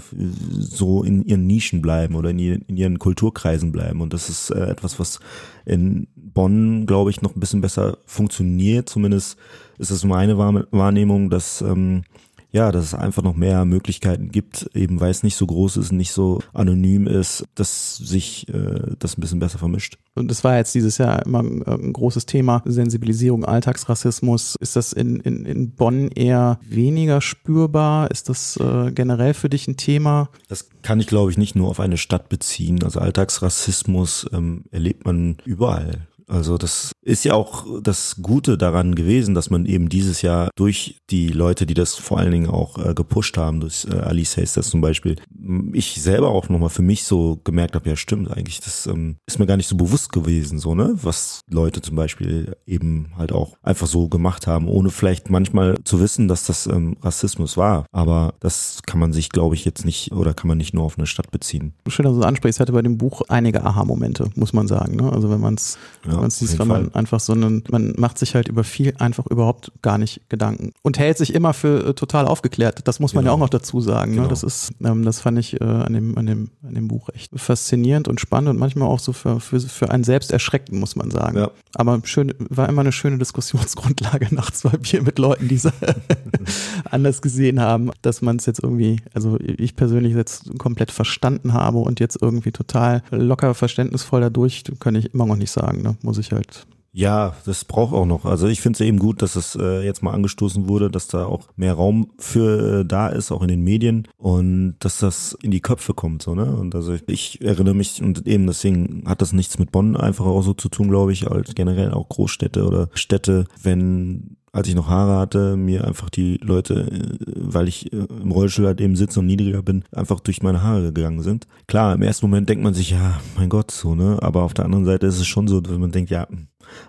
so in ihren Nischen bleiben oder in ihren, in ihren Kulturkreisen bleiben. Und das ist äh, etwas, was in Bonn, glaube ich, noch ein bisschen besser funktioniert. Zumindest ist es meine Wahrnehmung, dass ähm, ja, dass es einfach noch mehr Möglichkeiten gibt, eben weil es nicht so groß ist, nicht so anonym ist, dass sich äh, das ein bisschen besser vermischt. Und das war jetzt dieses Jahr immer ein, ein großes Thema, Sensibilisierung, Alltagsrassismus. Ist das in, in, in Bonn eher weniger spürbar? Ist das äh, generell für dich ein Thema? Das kann ich, glaube ich, nicht nur auf eine Stadt beziehen. Also Alltagsrassismus ähm, erlebt man überall. Also das ist ja auch das Gute daran gewesen, dass man eben dieses Jahr durch die Leute, die das vor allen Dingen auch äh, gepusht haben, durch äh, Alice Hasters zum Beispiel, ich selber auch nochmal für mich so gemerkt habe, ja stimmt eigentlich, das ähm, ist mir gar nicht so bewusst gewesen, so ne, was Leute zum Beispiel eben halt auch einfach so gemacht haben, ohne vielleicht manchmal zu wissen, dass das ähm, Rassismus war. Aber das kann man sich, glaube ich, jetzt nicht oder kann man nicht nur auf eine Stadt beziehen. Schön, dass du ansprichst, hatte bei dem Buch einige Aha-Momente, muss man sagen. Ne? Also wenn man es ja man sieht, wenn man einfach so einen, man macht sich halt über viel einfach überhaupt gar nicht Gedanken und hält sich immer für äh, total aufgeklärt. Das muss man genau. ja auch noch dazu sagen. Ne? Genau. Ne? Das ist, ähm, das fand ich äh, an dem, an dem, an dem Buch echt faszinierend und spannend und manchmal auch so für, für, für einen selbst erschreckend, muss man sagen. Ja. Aber schön, war immer eine schöne Diskussionsgrundlage nach zwei Bier mit Leuten, die es anders gesehen haben, dass man es jetzt irgendwie, also ich persönlich jetzt komplett verstanden habe und jetzt irgendwie total locker verständnisvoll dadurch, kann ich immer noch nicht sagen, ne? muss ich halt ja, das braucht auch noch. Also ich finde es eben gut, dass es äh, jetzt mal angestoßen wurde, dass da auch mehr Raum für äh, da ist, auch in den Medien und dass das in die Köpfe kommt, so, ne? Und also ich, ich erinnere mich und eben deswegen hat das nichts mit Bonn einfach auch so zu tun, glaube ich, als generell auch Großstädte oder Städte, wenn als ich noch Haare hatte, mir einfach die Leute, äh, weil ich äh, im Rollstuhl halt eben sitze und niedriger bin, einfach durch meine Haare gegangen sind. Klar, im ersten Moment denkt man sich, ja, mein Gott, so, ne? Aber auf der anderen Seite ist es schon so, dass man denkt, ja,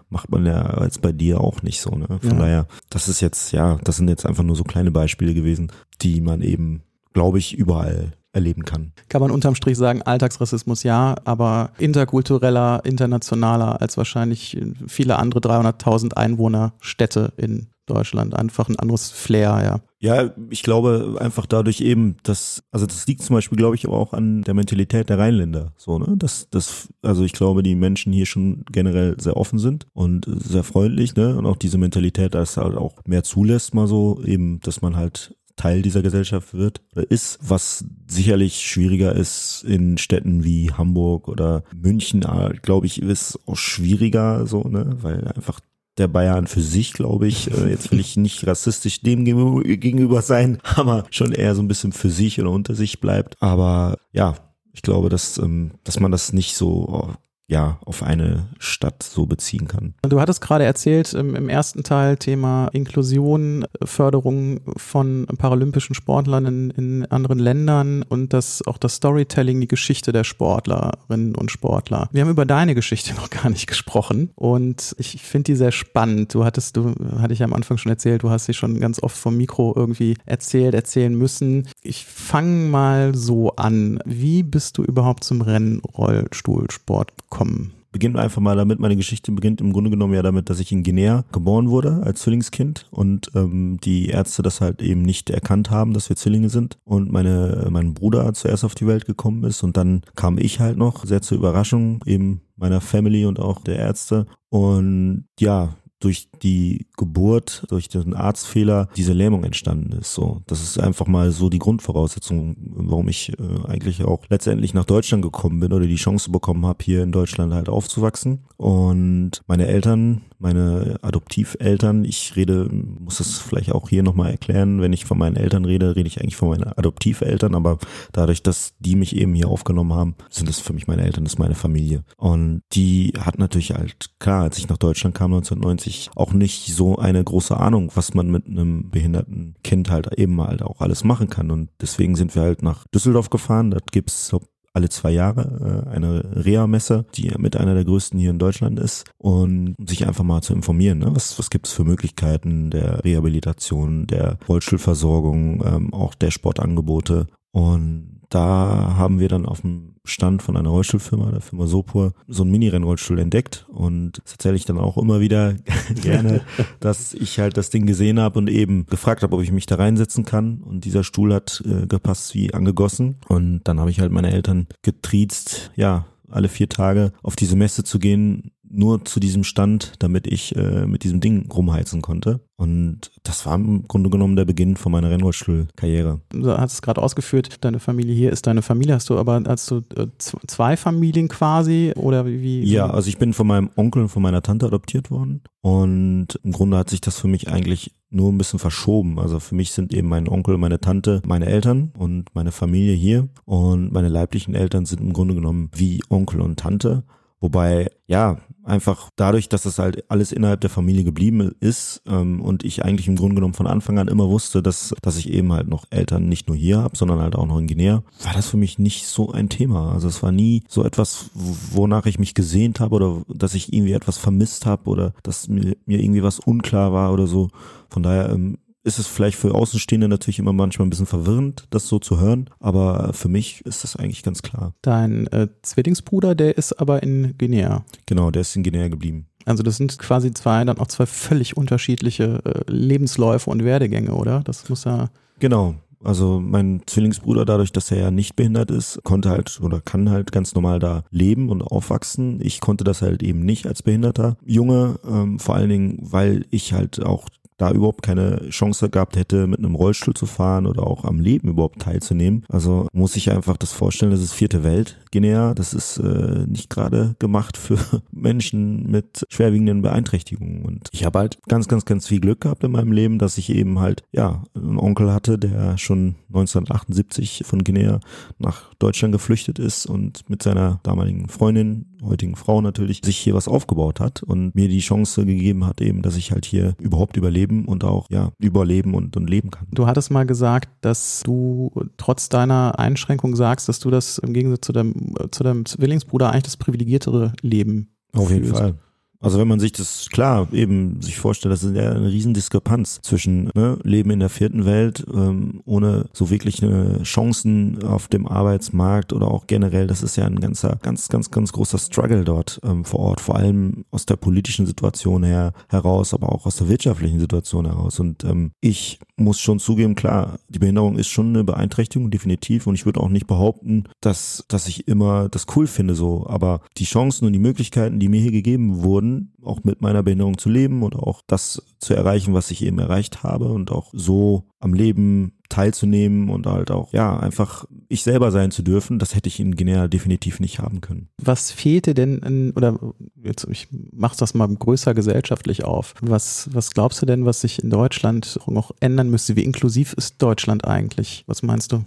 macht man ja jetzt bei dir auch nicht so, ne? Von ja. daher, das ist jetzt, ja, das sind jetzt einfach nur so kleine Beispiele gewesen, die man eben, glaube ich, überall erleben kann. Kann man unterm Strich sagen, Alltagsrassismus ja, aber interkultureller, internationaler als wahrscheinlich viele andere 300.000 Einwohner Städte in Deutschland. Einfach ein anderes Flair, ja. Ja, ich glaube einfach dadurch eben, dass, also das liegt zum Beispiel, glaube ich, aber auch an der Mentalität der Rheinländer. So, ne? Das, das, also ich glaube, die Menschen hier schon generell sehr offen sind und sehr freundlich, ne? Und auch diese Mentalität, dass halt auch mehr zulässt, mal so, eben, dass man halt Teil dieser Gesellschaft wird oder ist, was sicherlich schwieriger ist in Städten wie Hamburg oder München, ah, glaube ich, ist auch schwieriger so, ne, weil einfach der Bayern für sich, glaube ich, äh, jetzt will ich nicht rassistisch dem gegenüber sein, aber schon eher so ein bisschen für sich oder unter sich bleibt. Aber ja, ich glaube, dass, ähm, dass man das nicht so ja, auf eine Stadt so beziehen kann. Du hattest gerade erzählt im, ersten Teil Thema Inklusion, Förderung von paralympischen Sportlern in, in, anderen Ländern und das auch das Storytelling, die Geschichte der Sportlerinnen und Sportler. Wir haben über deine Geschichte noch gar nicht gesprochen und ich finde die sehr spannend. Du hattest, du hatte ich am Anfang schon erzählt, du hast sie schon ganz oft vom Mikro irgendwie erzählt, erzählen müssen. Ich fange mal so an. Wie bist du überhaupt zum Rennrollstuhlsport gekommen? Kommen. Beginnt einfach mal damit, meine Geschichte beginnt im Grunde genommen ja damit, dass ich in Guinea geboren wurde als Zwillingskind und ähm, die Ärzte das halt eben nicht erkannt haben, dass wir Zwillinge sind und meine, mein Bruder zuerst auf die Welt gekommen ist und dann kam ich halt noch, sehr zur Überraschung eben meiner Family und auch der Ärzte und ja, durch die Geburt, durch den Arztfehler diese Lähmung entstanden ist. So, das ist einfach mal so die Grundvoraussetzung, warum ich äh, eigentlich auch letztendlich nach Deutschland gekommen bin oder die Chance bekommen habe, hier in Deutschland halt aufzuwachsen. Und meine Eltern, meine Adoptiveltern, ich rede, muss das vielleicht auch hier nochmal erklären, wenn ich von meinen Eltern rede, rede ich eigentlich von meinen Adoptiveltern, aber dadurch, dass die mich eben hier aufgenommen haben, sind es für mich meine Eltern, das ist meine Familie. Und die hat natürlich halt, klar, als ich nach Deutschland kam 1990, ich auch nicht so eine große Ahnung, was man mit einem behinderten Kind halt eben halt auch alles machen kann. Und deswegen sind wir halt nach Düsseldorf gefahren. Dort gibt's alle zwei Jahre äh, eine Reha-Messe, die mit einer der größten hier in Deutschland ist und sich einfach mal zu informieren, ne? was, was gibt es für Möglichkeiten der Rehabilitation, der Rollstuhlversorgung, ähm, auch der Sportangebote und da haben wir dann auf dem Stand von einer Rollstuhlfirma, der Firma Sopur, so einen Mini-Rennrollstuhl entdeckt und das erzähle ich dann auch immer wieder gerne, dass ich halt das Ding gesehen habe und eben gefragt habe, ob ich mich da reinsetzen kann und dieser Stuhl hat äh, gepasst wie angegossen und dann habe ich halt meine Eltern getriezt, ja, alle vier Tage auf diese Messe zu gehen, nur zu diesem Stand, damit ich äh, mit diesem Ding rumheizen konnte. Und das war im Grunde genommen der Beginn von meiner Rennrollstuhlkarriere. Du hast es gerade ausgeführt, deine Familie hier ist deine Familie. Hast du aber hast du äh, zwei Familien quasi oder wie? Ja, also ich bin von meinem Onkel und von meiner Tante adoptiert worden. Und im Grunde hat sich das für mich eigentlich nur ein bisschen verschoben. Also für mich sind eben mein Onkel, meine Tante, meine Eltern und meine Familie hier. Und meine leiblichen Eltern sind im Grunde genommen wie Onkel und Tante. Wobei, ja, einfach dadurch, dass das halt alles innerhalb der Familie geblieben ist ähm, und ich eigentlich im Grunde genommen von Anfang an immer wusste, dass, dass ich eben halt noch Eltern nicht nur hier habe, sondern halt auch noch in Guinea, war das für mich nicht so ein Thema. Also es war nie so etwas, wonach ich mich gesehnt habe oder dass ich irgendwie etwas vermisst habe oder dass mir, mir irgendwie was unklar war oder so. Von daher ähm, ist es vielleicht für Außenstehende natürlich immer manchmal ein bisschen verwirrend, das so zu hören, aber für mich ist das eigentlich ganz klar. Dein äh, Zwillingsbruder, der ist aber in Guinea. Genau, der ist in Guinea geblieben. Also das sind quasi zwei, dann auch zwei völlig unterschiedliche äh, Lebensläufe und Werdegänge, oder? Das muss ja. Genau. Also mein Zwillingsbruder, dadurch, dass er ja nicht behindert ist, konnte halt oder kann halt ganz normal da leben und aufwachsen. Ich konnte das halt eben nicht als behinderter Junge, ähm, vor allen Dingen, weil ich halt auch da überhaupt keine Chance gehabt hätte, mit einem Rollstuhl zu fahren oder auch am Leben überhaupt teilzunehmen. Also muss ich einfach das vorstellen, das ist vierte Welt Guinea. Das ist äh, nicht gerade gemacht für Menschen mit schwerwiegenden Beeinträchtigungen. Und ich habe halt ganz, ganz, ganz viel Glück gehabt in meinem Leben, dass ich eben halt, ja, einen Onkel hatte, der schon 1978 von Guinea nach Deutschland geflüchtet ist und mit seiner damaligen Freundin, heutigen Frau natürlich, sich hier was aufgebaut hat und mir die Chance gegeben hat, eben, dass ich halt hier überhaupt überleben und auch, ja, überleben und, und leben kann. Du hattest mal gesagt, dass du trotz deiner Einschränkung sagst, dass du das im Gegensatz zu deinem zu deinem Zwillingsbruder eigentlich das privilegiertere Leben. Auf jeden Fall. Also wenn man sich das klar eben sich vorstellt, das ist ja eine Riesendiskrepanz zwischen ne, Leben in der vierten Welt ähm, ohne so wirklich eine Chancen auf dem Arbeitsmarkt oder auch generell, das ist ja ein ganzer, ganz, ganz, ganz großer Struggle dort ähm, vor Ort, vor allem aus der politischen Situation her heraus, aber auch aus der wirtschaftlichen Situation heraus. Und ähm, ich muss schon zugeben, klar, die Behinderung ist schon eine Beeinträchtigung, definitiv. Und ich würde auch nicht behaupten, dass, dass ich immer das cool finde so. Aber die Chancen und die Möglichkeiten, die mir hier gegeben wurden, auch mit meiner Behinderung zu leben und auch das zu erreichen, was ich eben erreicht habe und auch so am Leben teilzunehmen und halt auch, ja, einfach ich selber sein zu dürfen, das hätte ich in Guinea definitiv nicht haben können. Was fehlte denn, in, oder jetzt, ich mach's das mal größer gesellschaftlich auf. Was, was glaubst du denn, was sich in Deutschland noch ändern müsste? Wie inklusiv ist Deutschland eigentlich? Was meinst du?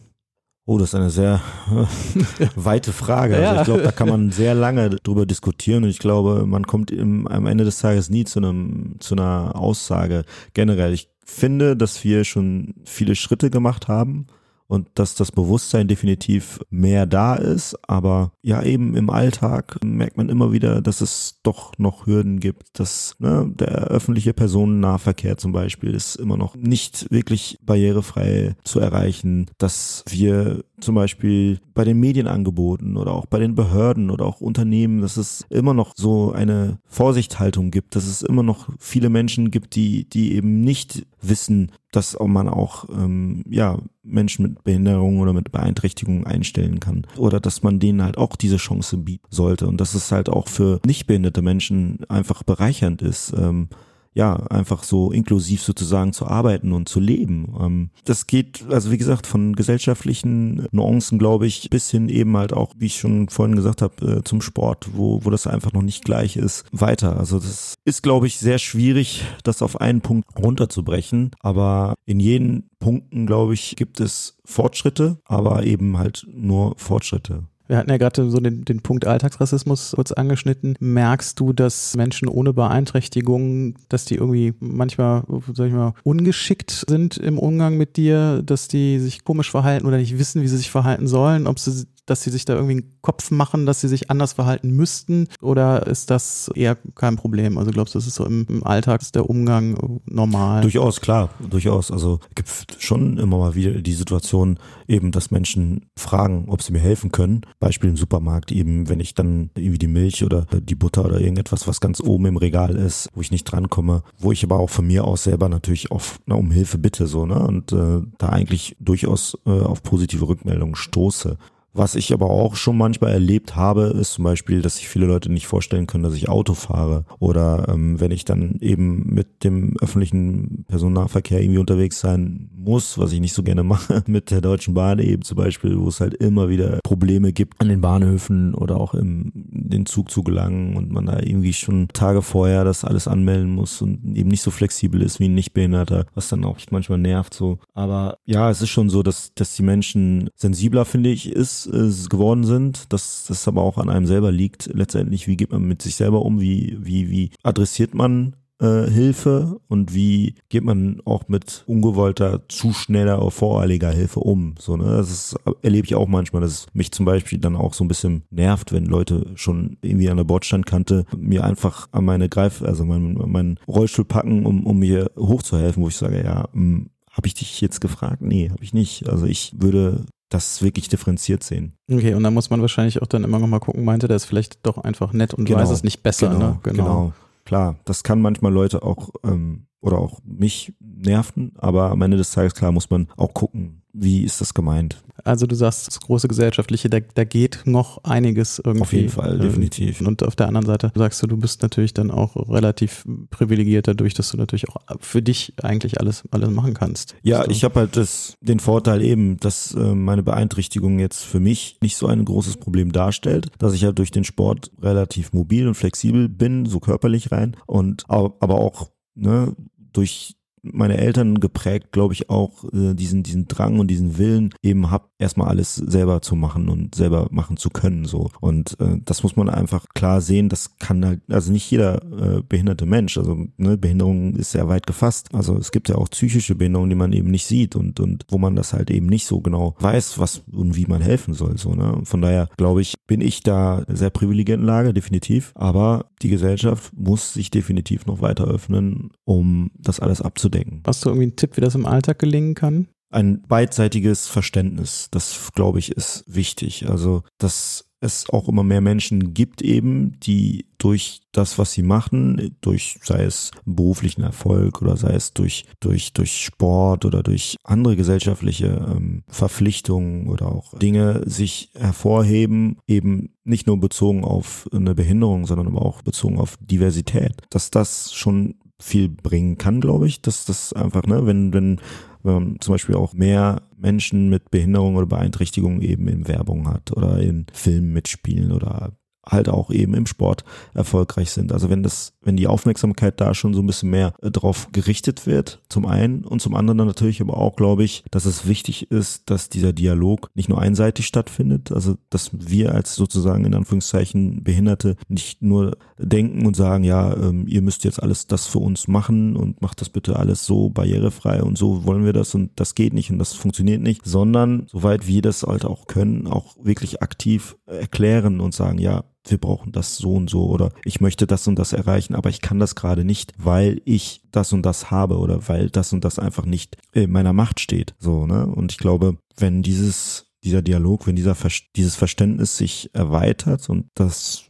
Oh, das ist eine sehr weite Frage. Also ich glaube, da kann man sehr lange drüber diskutieren und ich glaube, man kommt im, am Ende des Tages nie zu einem, zu einer Aussage generell. Ich finde, dass wir schon viele Schritte gemacht haben und dass das Bewusstsein definitiv mehr da ist. Aber ja, eben im Alltag merkt man immer wieder, dass es doch noch Hürden gibt. Dass ne, der öffentliche Personennahverkehr zum Beispiel ist immer noch nicht wirklich barrierefrei zu erreichen. Dass wir zum Beispiel bei den Medienangeboten oder auch bei den Behörden oder auch Unternehmen, dass es immer noch so eine Vorsichthaltung gibt, dass es immer noch viele Menschen gibt, die, die eben nicht wissen, dass man auch ähm, ja Menschen mit Behinderung oder mit Beeinträchtigung einstellen kann oder dass man denen halt auch diese Chance bieten sollte und dass es halt auch für nicht behinderte Menschen einfach bereichernd ist. Ähm, ja, einfach so inklusiv sozusagen zu arbeiten und zu leben. Ähm, das geht, also wie gesagt, von gesellschaftlichen Nuancen, glaube ich, bis hin eben halt auch, wie ich schon vorhin gesagt habe, äh, zum Sport, wo, wo das einfach noch nicht gleich ist, weiter. Also das ist, glaube ich, sehr schwierig, das auf einen Punkt runterzubrechen. Aber in jeden Punkten, glaube ich, gibt es Fortschritte, aber eben halt nur Fortschritte. Wir hatten ja gerade so den, den Punkt Alltagsrassismus kurz angeschnitten. Merkst du, dass Menschen ohne Beeinträchtigung, dass die irgendwie manchmal, sag ich mal, ungeschickt sind im Umgang mit dir, dass die sich komisch verhalten oder nicht wissen, wie sie sich verhalten sollen, ob sie dass sie sich da irgendwie einen Kopf machen, dass sie sich anders verhalten müssten? Oder ist das eher kein Problem? Also glaubst du, das ist so im, im Alltag ist der Umgang normal? Durchaus, klar, durchaus. Also gibt schon immer mal wieder die Situation eben, dass Menschen fragen, ob sie mir helfen können. Beispiel im Supermarkt eben, wenn ich dann irgendwie die Milch oder die Butter oder irgendetwas, was ganz oben im Regal ist, wo ich nicht drankomme, wo ich aber auch von mir aus selber natürlich oft na, um Hilfe bitte so, ne? Und äh, da eigentlich durchaus äh, auf positive Rückmeldungen stoße. Was ich aber auch schon manchmal erlebt habe, ist zum Beispiel, dass sich viele Leute nicht vorstellen können, dass ich Auto fahre. Oder ähm, wenn ich dann eben mit dem öffentlichen Personennahverkehr irgendwie unterwegs sein muss, was ich nicht so gerne mache, mit der Deutschen Bahn eben zum Beispiel, wo es halt immer wieder Probleme gibt an den Bahnhöfen oder auch im den Zug zu gelangen und man da irgendwie schon Tage vorher das alles anmelden muss und eben nicht so flexibel ist wie ein Nichtbehinderter, was dann auch manchmal nervt so. Aber ja, es ist schon so, dass, dass die Menschen sensibler, finde ich, ist äh, geworden sind, dass das aber auch an einem selber liegt. Letztendlich, wie geht man mit sich selber um? Wie, wie, wie adressiert man äh, Hilfe und wie geht man auch mit ungewollter, zu schneller, voreiliger Hilfe um? So, ne? Das ist, erlebe ich auch manchmal, dass es mich zum Beispiel dann auch so ein bisschen nervt, wenn Leute schon irgendwie an der Bordstandkante mir einfach an meine Greif, also meinen mein Rollstuhl packen, um, um mir hochzuhelfen, wo ich sage, ja, hm, habe ich dich jetzt gefragt? Nee, habe ich nicht. Also ich würde das wirklich differenziert sehen. Okay, und da muss man wahrscheinlich auch dann immer noch mal gucken, meinte der ist vielleicht doch einfach nett und genau, weiß es nicht besser. Genau, ne? genau. genau. Klar, das kann manchmal Leute auch ähm, oder auch mich nerven, aber am Ende des Tages, klar, muss man auch gucken, wie ist das gemeint. Also du sagst, das große Gesellschaftliche, da, da geht noch einiges irgendwie. Auf jeden Fall, definitiv. Und auf der anderen Seite sagst du, du bist natürlich dann auch relativ privilegiert dadurch, dass du natürlich auch für dich eigentlich alles, alles machen kannst. Ja, ich habe halt das, den Vorteil eben, dass äh, meine Beeinträchtigung jetzt für mich nicht so ein großes Problem darstellt, dass ich halt durch den Sport relativ mobil und flexibel bin, so körperlich rein und aber auch ne, durch meine Eltern geprägt, glaube ich, auch äh, diesen, diesen Drang und diesen Willen eben hab, erstmal alles selber zu machen und selber machen zu können. so Und äh, das muss man einfach klar sehen, das kann halt, also nicht jeder äh, behinderte Mensch, also ne, Behinderung ist sehr weit gefasst. Also es gibt ja auch psychische Behinderungen, die man eben nicht sieht und, und wo man das halt eben nicht so genau weiß, was und wie man helfen soll. So, ne? Von daher glaube ich, bin ich da sehr privilegierten Lage, definitiv. Aber die Gesellschaft muss sich definitiv noch weiter öffnen, um das alles abzudecken. Hast du irgendwie einen Tipp, wie das im Alltag gelingen kann? Ein beidseitiges Verständnis, das glaube ich ist wichtig. Also, dass es auch immer mehr Menschen gibt eben, die durch das, was sie machen, durch sei es beruflichen Erfolg oder sei es durch durch durch Sport oder durch andere gesellschaftliche ähm, Verpflichtungen oder auch Dinge sich hervorheben, eben nicht nur bezogen auf eine Behinderung, sondern aber auch bezogen auf Diversität. Dass das schon viel bringen kann, glaube ich, dass das einfach, ne, wenn wenn wenn man zum Beispiel auch mehr Menschen mit Behinderung oder Beeinträchtigung eben in Werbung hat oder in Filmen mitspielen oder halt auch eben im Sport erfolgreich sind. Also wenn das, wenn die Aufmerksamkeit da schon so ein bisschen mehr äh, drauf gerichtet wird, zum einen und zum anderen natürlich aber auch, glaube ich, dass es wichtig ist, dass dieser Dialog nicht nur einseitig stattfindet, also dass wir als sozusagen in Anführungszeichen Behinderte nicht nur denken und sagen, ja, ähm, ihr müsst jetzt alles das für uns machen und macht das bitte alles so barrierefrei und so wollen wir das und das geht nicht und das funktioniert nicht, sondern soweit wir das halt auch können, auch wirklich aktiv erklären und sagen, ja, wir brauchen das so und so oder ich möchte das und das erreichen, aber ich kann das gerade nicht, weil ich das und das habe oder weil das und das einfach nicht in meiner Macht steht. So, ne? Und ich glaube, wenn dieses dieser Dialog, wenn dieser dieses Verständnis sich erweitert und das,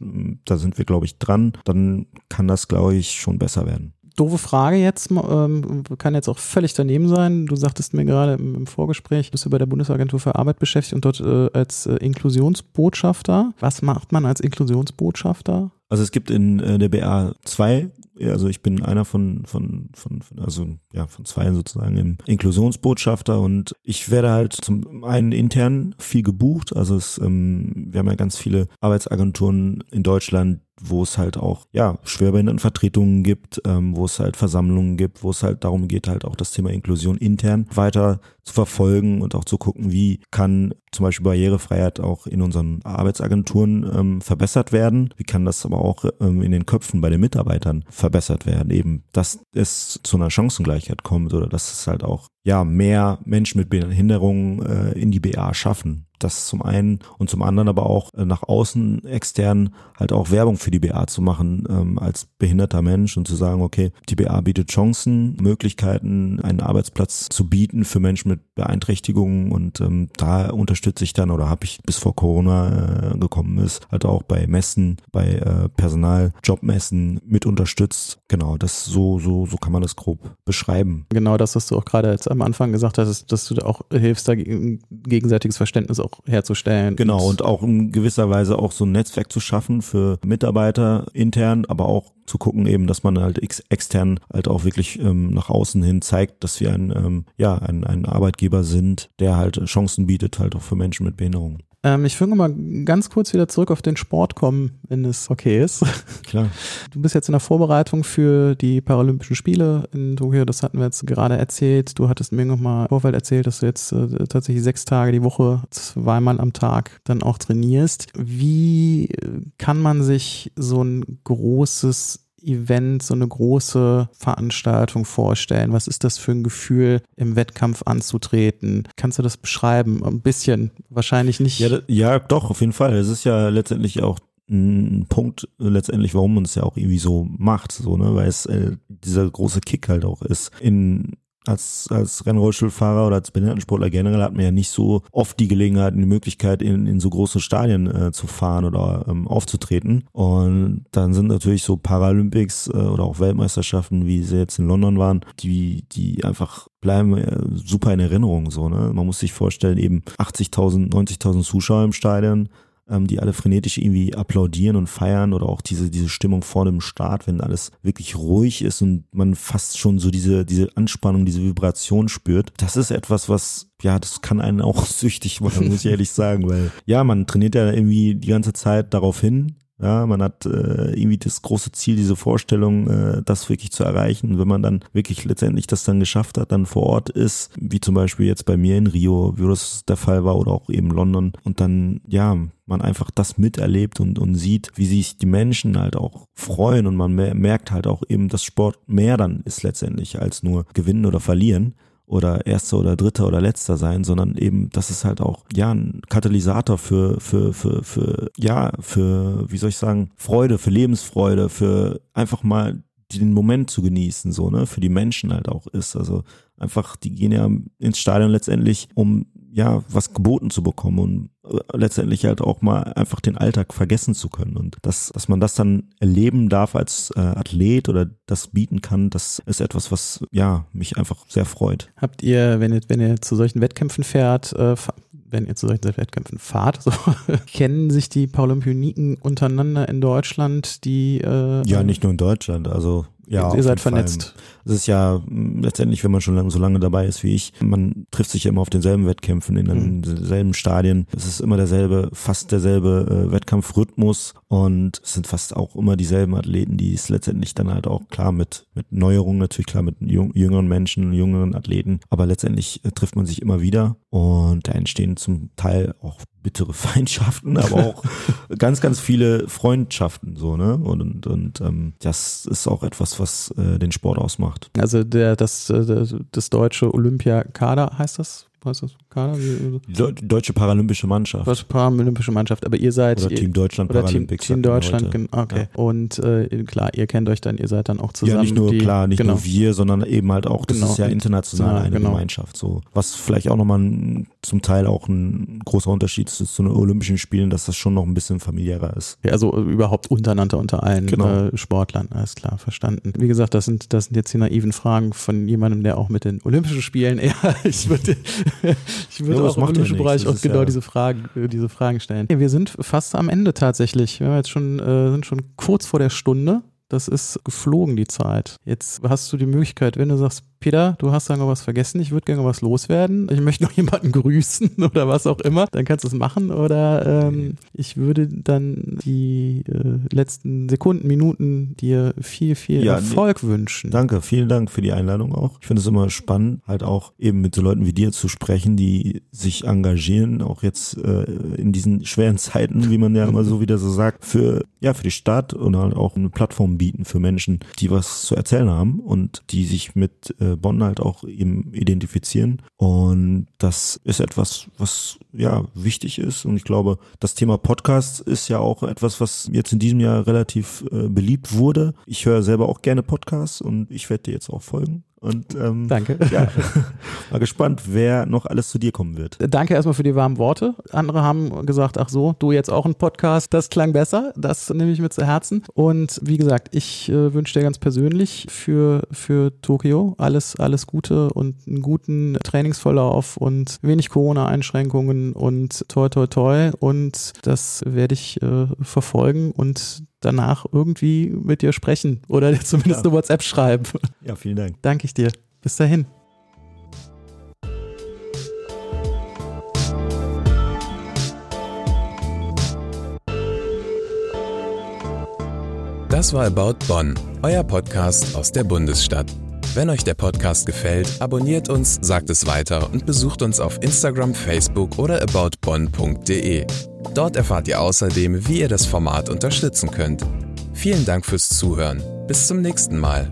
da sind wir, glaube ich, dran, dann kann das, glaube ich, schon besser werden doofe Frage jetzt, ähm, kann jetzt auch völlig daneben sein. Du sagtest mir gerade im, im Vorgespräch, bist du bei der Bundesagentur für Arbeit beschäftigt und dort äh, als äh, Inklusionsbotschafter. Was macht man als Inklusionsbotschafter? Also es gibt in äh, der BA zwei also ich bin einer von, von, von, also ja, von zwei sozusagen im Inklusionsbotschafter und ich werde halt zum einen intern viel gebucht. Also es, ähm, wir haben ja ganz viele Arbeitsagenturen in Deutschland, wo es halt auch ja Schwerbehindertenvertretungen gibt, ähm, wo es halt Versammlungen gibt, wo es halt darum geht, halt auch das Thema Inklusion intern weiter zu verfolgen und auch zu gucken, wie kann zum Beispiel Barrierefreiheit auch in unseren Arbeitsagenturen ähm, verbessert werden, wie kann das aber auch ähm, in den Köpfen bei den Mitarbeitern verbessert werden, eben, dass es zu einer Chancengleichheit kommt oder dass es halt auch ja mehr Menschen mit Behinderungen äh, in die BA schaffen. Das zum einen und zum anderen aber auch äh, nach außen extern halt auch Werbung für die BA zu machen ähm, als behinderter Mensch und zu sagen, okay, die BA bietet Chancen, Möglichkeiten, einen Arbeitsplatz zu bieten für Menschen mit Beeinträchtigungen und ähm, da unterstütze ich dann oder habe ich bis vor Corona äh, gekommen ist, halt auch bei Messen, bei äh, Personal, Jobmessen mit unterstützt. Genau, das so, so, so kann man das grob beschreiben. Genau das, was du auch gerade jetzt am Anfang gesagt hast, dass du auch hilfst, da gegenseitiges Verständnis auch herzustellen. Genau, und auch in gewisser Weise auch so ein Netzwerk zu schaffen für Mitarbeiter intern, aber auch zu gucken eben, dass man halt ex extern halt auch wirklich ähm, nach außen hin zeigt, dass wir ein, ähm, ja, ein, ein Arbeitgeber sind, der halt Chancen bietet, halt auch für Menschen mit Behinderungen. Ähm, ich würde mal ganz kurz wieder zurück auf den Sport kommen, wenn es okay ist. Klar. Du bist jetzt in der Vorbereitung für die Paralympischen Spiele in Tokio, das hatten wir jetzt gerade erzählt. Du hattest mir nochmal im Vorfeld erzählt, dass du jetzt äh, tatsächlich sechs Tage die Woche, zweimal am Tag dann auch trainierst. Wie kann man sich so ein großes Event, so eine große Veranstaltung vorstellen? Was ist das für ein Gefühl, im Wettkampf anzutreten? Kannst du das beschreiben? Ein bisschen, wahrscheinlich nicht. Ja, ja doch, auf jeden Fall. Es ist ja letztendlich auch ein Punkt letztendlich, warum man es ja auch irgendwie so macht, so, ne, weil es äh, dieser große Kick halt auch ist. In als, als Rennrollstuhlfahrer oder als Behindertensportler generell hat man ja nicht so oft die Gelegenheit, die Möglichkeit, in, in so große Stadien äh, zu fahren oder ähm, aufzutreten. Und dann sind natürlich so Paralympics äh, oder auch Weltmeisterschaften, wie sie jetzt in London waren, die, die einfach bleiben äh, super in Erinnerung so. Ne? Man muss sich vorstellen, eben 80.000, 90.000 Zuschauer im Stadion, ähm, die alle frenetisch irgendwie applaudieren und feiern oder auch diese, diese Stimmung vor dem Start, wenn alles wirklich ruhig ist und man fast schon so diese, diese Anspannung, diese Vibration spürt. Das ist etwas, was ja, das kann einen auch süchtig machen, muss ich ehrlich sagen, weil ja, man trainiert ja irgendwie die ganze Zeit darauf hin, ja, man hat äh, irgendwie das große Ziel, diese Vorstellung, äh, das wirklich zu erreichen. Wenn man dann wirklich letztendlich das dann geschafft hat, dann vor Ort ist, wie zum Beispiel jetzt bei mir in Rio, wie das der Fall war, oder auch eben London, und dann, ja, man einfach das miterlebt und, und sieht, wie sich die Menschen halt auch freuen und man merkt halt auch eben, dass Sport mehr dann ist letztendlich als nur gewinnen oder verlieren oder erster oder dritter oder letzter sein, sondern eben, das ist halt auch, ja, ein Katalysator für, für, für, für, ja, für, wie soll ich sagen, Freude, für Lebensfreude, für einfach mal den Moment zu genießen, so, ne, für die Menschen halt auch ist. Also einfach, die gehen ja ins Stadion letztendlich, um ja, was geboten zu bekommen und äh, letztendlich halt auch mal einfach den Alltag vergessen zu können. Und dass, dass man das dann erleben darf als äh, Athlet oder das bieten kann, das ist etwas, was ja mich einfach sehr freut. Habt ihr, wenn ihr, wenn ihr zu solchen Wettkämpfen fährt, äh, wenn ihr zu solchen Wettkämpfen fahrt, so, kennen sich die Paralympioniken untereinander in Deutschland, die äh, Ja, nicht nur in Deutschland, also ja, ihr seid vernetzt. Es ist ja mm, letztendlich, wenn man schon lange, so lange dabei ist wie ich, man trifft sich ja immer auf denselben Wettkämpfen, in denselben mhm. Stadien. Es ist immer derselbe, fast derselbe äh, Wettkampfrhythmus und es sind fast auch immer dieselben Athleten, die es letztendlich dann halt auch klar mit, mit Neuerungen, natürlich klar mit jüngeren Menschen, jüngeren Athleten, aber letztendlich äh, trifft man sich immer wieder und da entstehen zum Teil auch bittere Feindschaften, aber auch ganz, ganz viele Freundschaften so, ne? Und, und, und ähm, das ist auch etwas, was äh, den Sport ausmacht. Also der, das, äh, das deutsche Olympiakader heißt das? Ist das? Kader? Deutsche Paralympische Mannschaft. Deutsche Paralympische Mannschaft, aber ihr seid. Oder Team Deutschland oder Paralympics. Team, Team Deutschland, genau. Okay. Ja. Und äh, klar, ihr kennt euch dann, ihr seid dann auch zusammen. Ja, nicht nur, die, klar, nicht genau. nur wir, sondern eben halt auch, das genau. ist ja international eine genau. Gemeinschaft. So. Was vielleicht auch nochmal ein, zum Teil auch ein großer Unterschied ist zu den Olympischen Spielen, dass das schon noch ein bisschen familiärer ist. Ja, also überhaupt untereinander unter allen genau. äh, Sportlern, alles klar, verstanden. Wie gesagt, das sind, das sind jetzt die naiven Fragen von jemandem, der auch mit den Olympischen Spielen eher, ich würde, ich würde ja, auch im politischen Bereich auch genau ja diese Fragen, äh, diese Fragen stellen. Wir sind fast am Ende tatsächlich. Wir jetzt schon, äh, sind schon kurz vor der Stunde. Das ist geflogen, die Zeit. Jetzt hast du die Möglichkeit, wenn du sagst, Peter, du hast da noch was vergessen, ich würde gerne was loswerden, ich möchte noch jemanden grüßen oder was auch immer, dann kannst du es machen. Oder ähm, ich würde dann die äh, letzten Sekunden, Minuten dir viel, viel ja, Erfolg nee, wünschen. Danke, vielen Dank für die Einladung auch. Ich finde es immer spannend, halt auch eben mit so Leuten wie dir zu sprechen, die sich engagieren, auch jetzt äh, in diesen schweren Zeiten, wie man ja immer so wieder so sagt, für ja für die Stadt und halt auch eine Plattform bieten für Menschen, die was zu erzählen haben und die sich mit äh, Bonn halt auch eben identifizieren. Und das ist etwas, was ja wichtig ist. Und ich glaube, das Thema Podcast ist ja auch etwas, was jetzt in diesem Jahr relativ äh, beliebt wurde. Ich höre selber auch gerne Podcasts und ich werde dir jetzt auch folgen. Und ähm, danke. Ja, mal gespannt, wer noch alles zu dir kommen wird. Danke erstmal für die warmen Worte. Andere haben gesagt, ach so, du jetzt auch ein Podcast, das klang besser. Das nehme ich mir zu Herzen. Und wie gesagt, ich äh, wünsche dir ganz persönlich für, für Tokio alles, alles Gute und einen guten Trainingsverlauf und wenig Corona-Einschränkungen und toi toi toi. Und das werde ich äh, verfolgen und danach irgendwie mit dir sprechen oder zumindest ja. eine WhatsApp schreiben. Ja, vielen Dank. Danke ich dir. Bis dahin. Das war About Bonn, euer Podcast aus der Bundesstadt. Wenn euch der Podcast gefällt, abonniert uns, sagt es weiter und besucht uns auf Instagram, Facebook oder aboutbonn.de. Dort erfahrt ihr außerdem, wie ihr das Format unterstützen könnt. Vielen Dank fürs Zuhören. Bis zum nächsten Mal.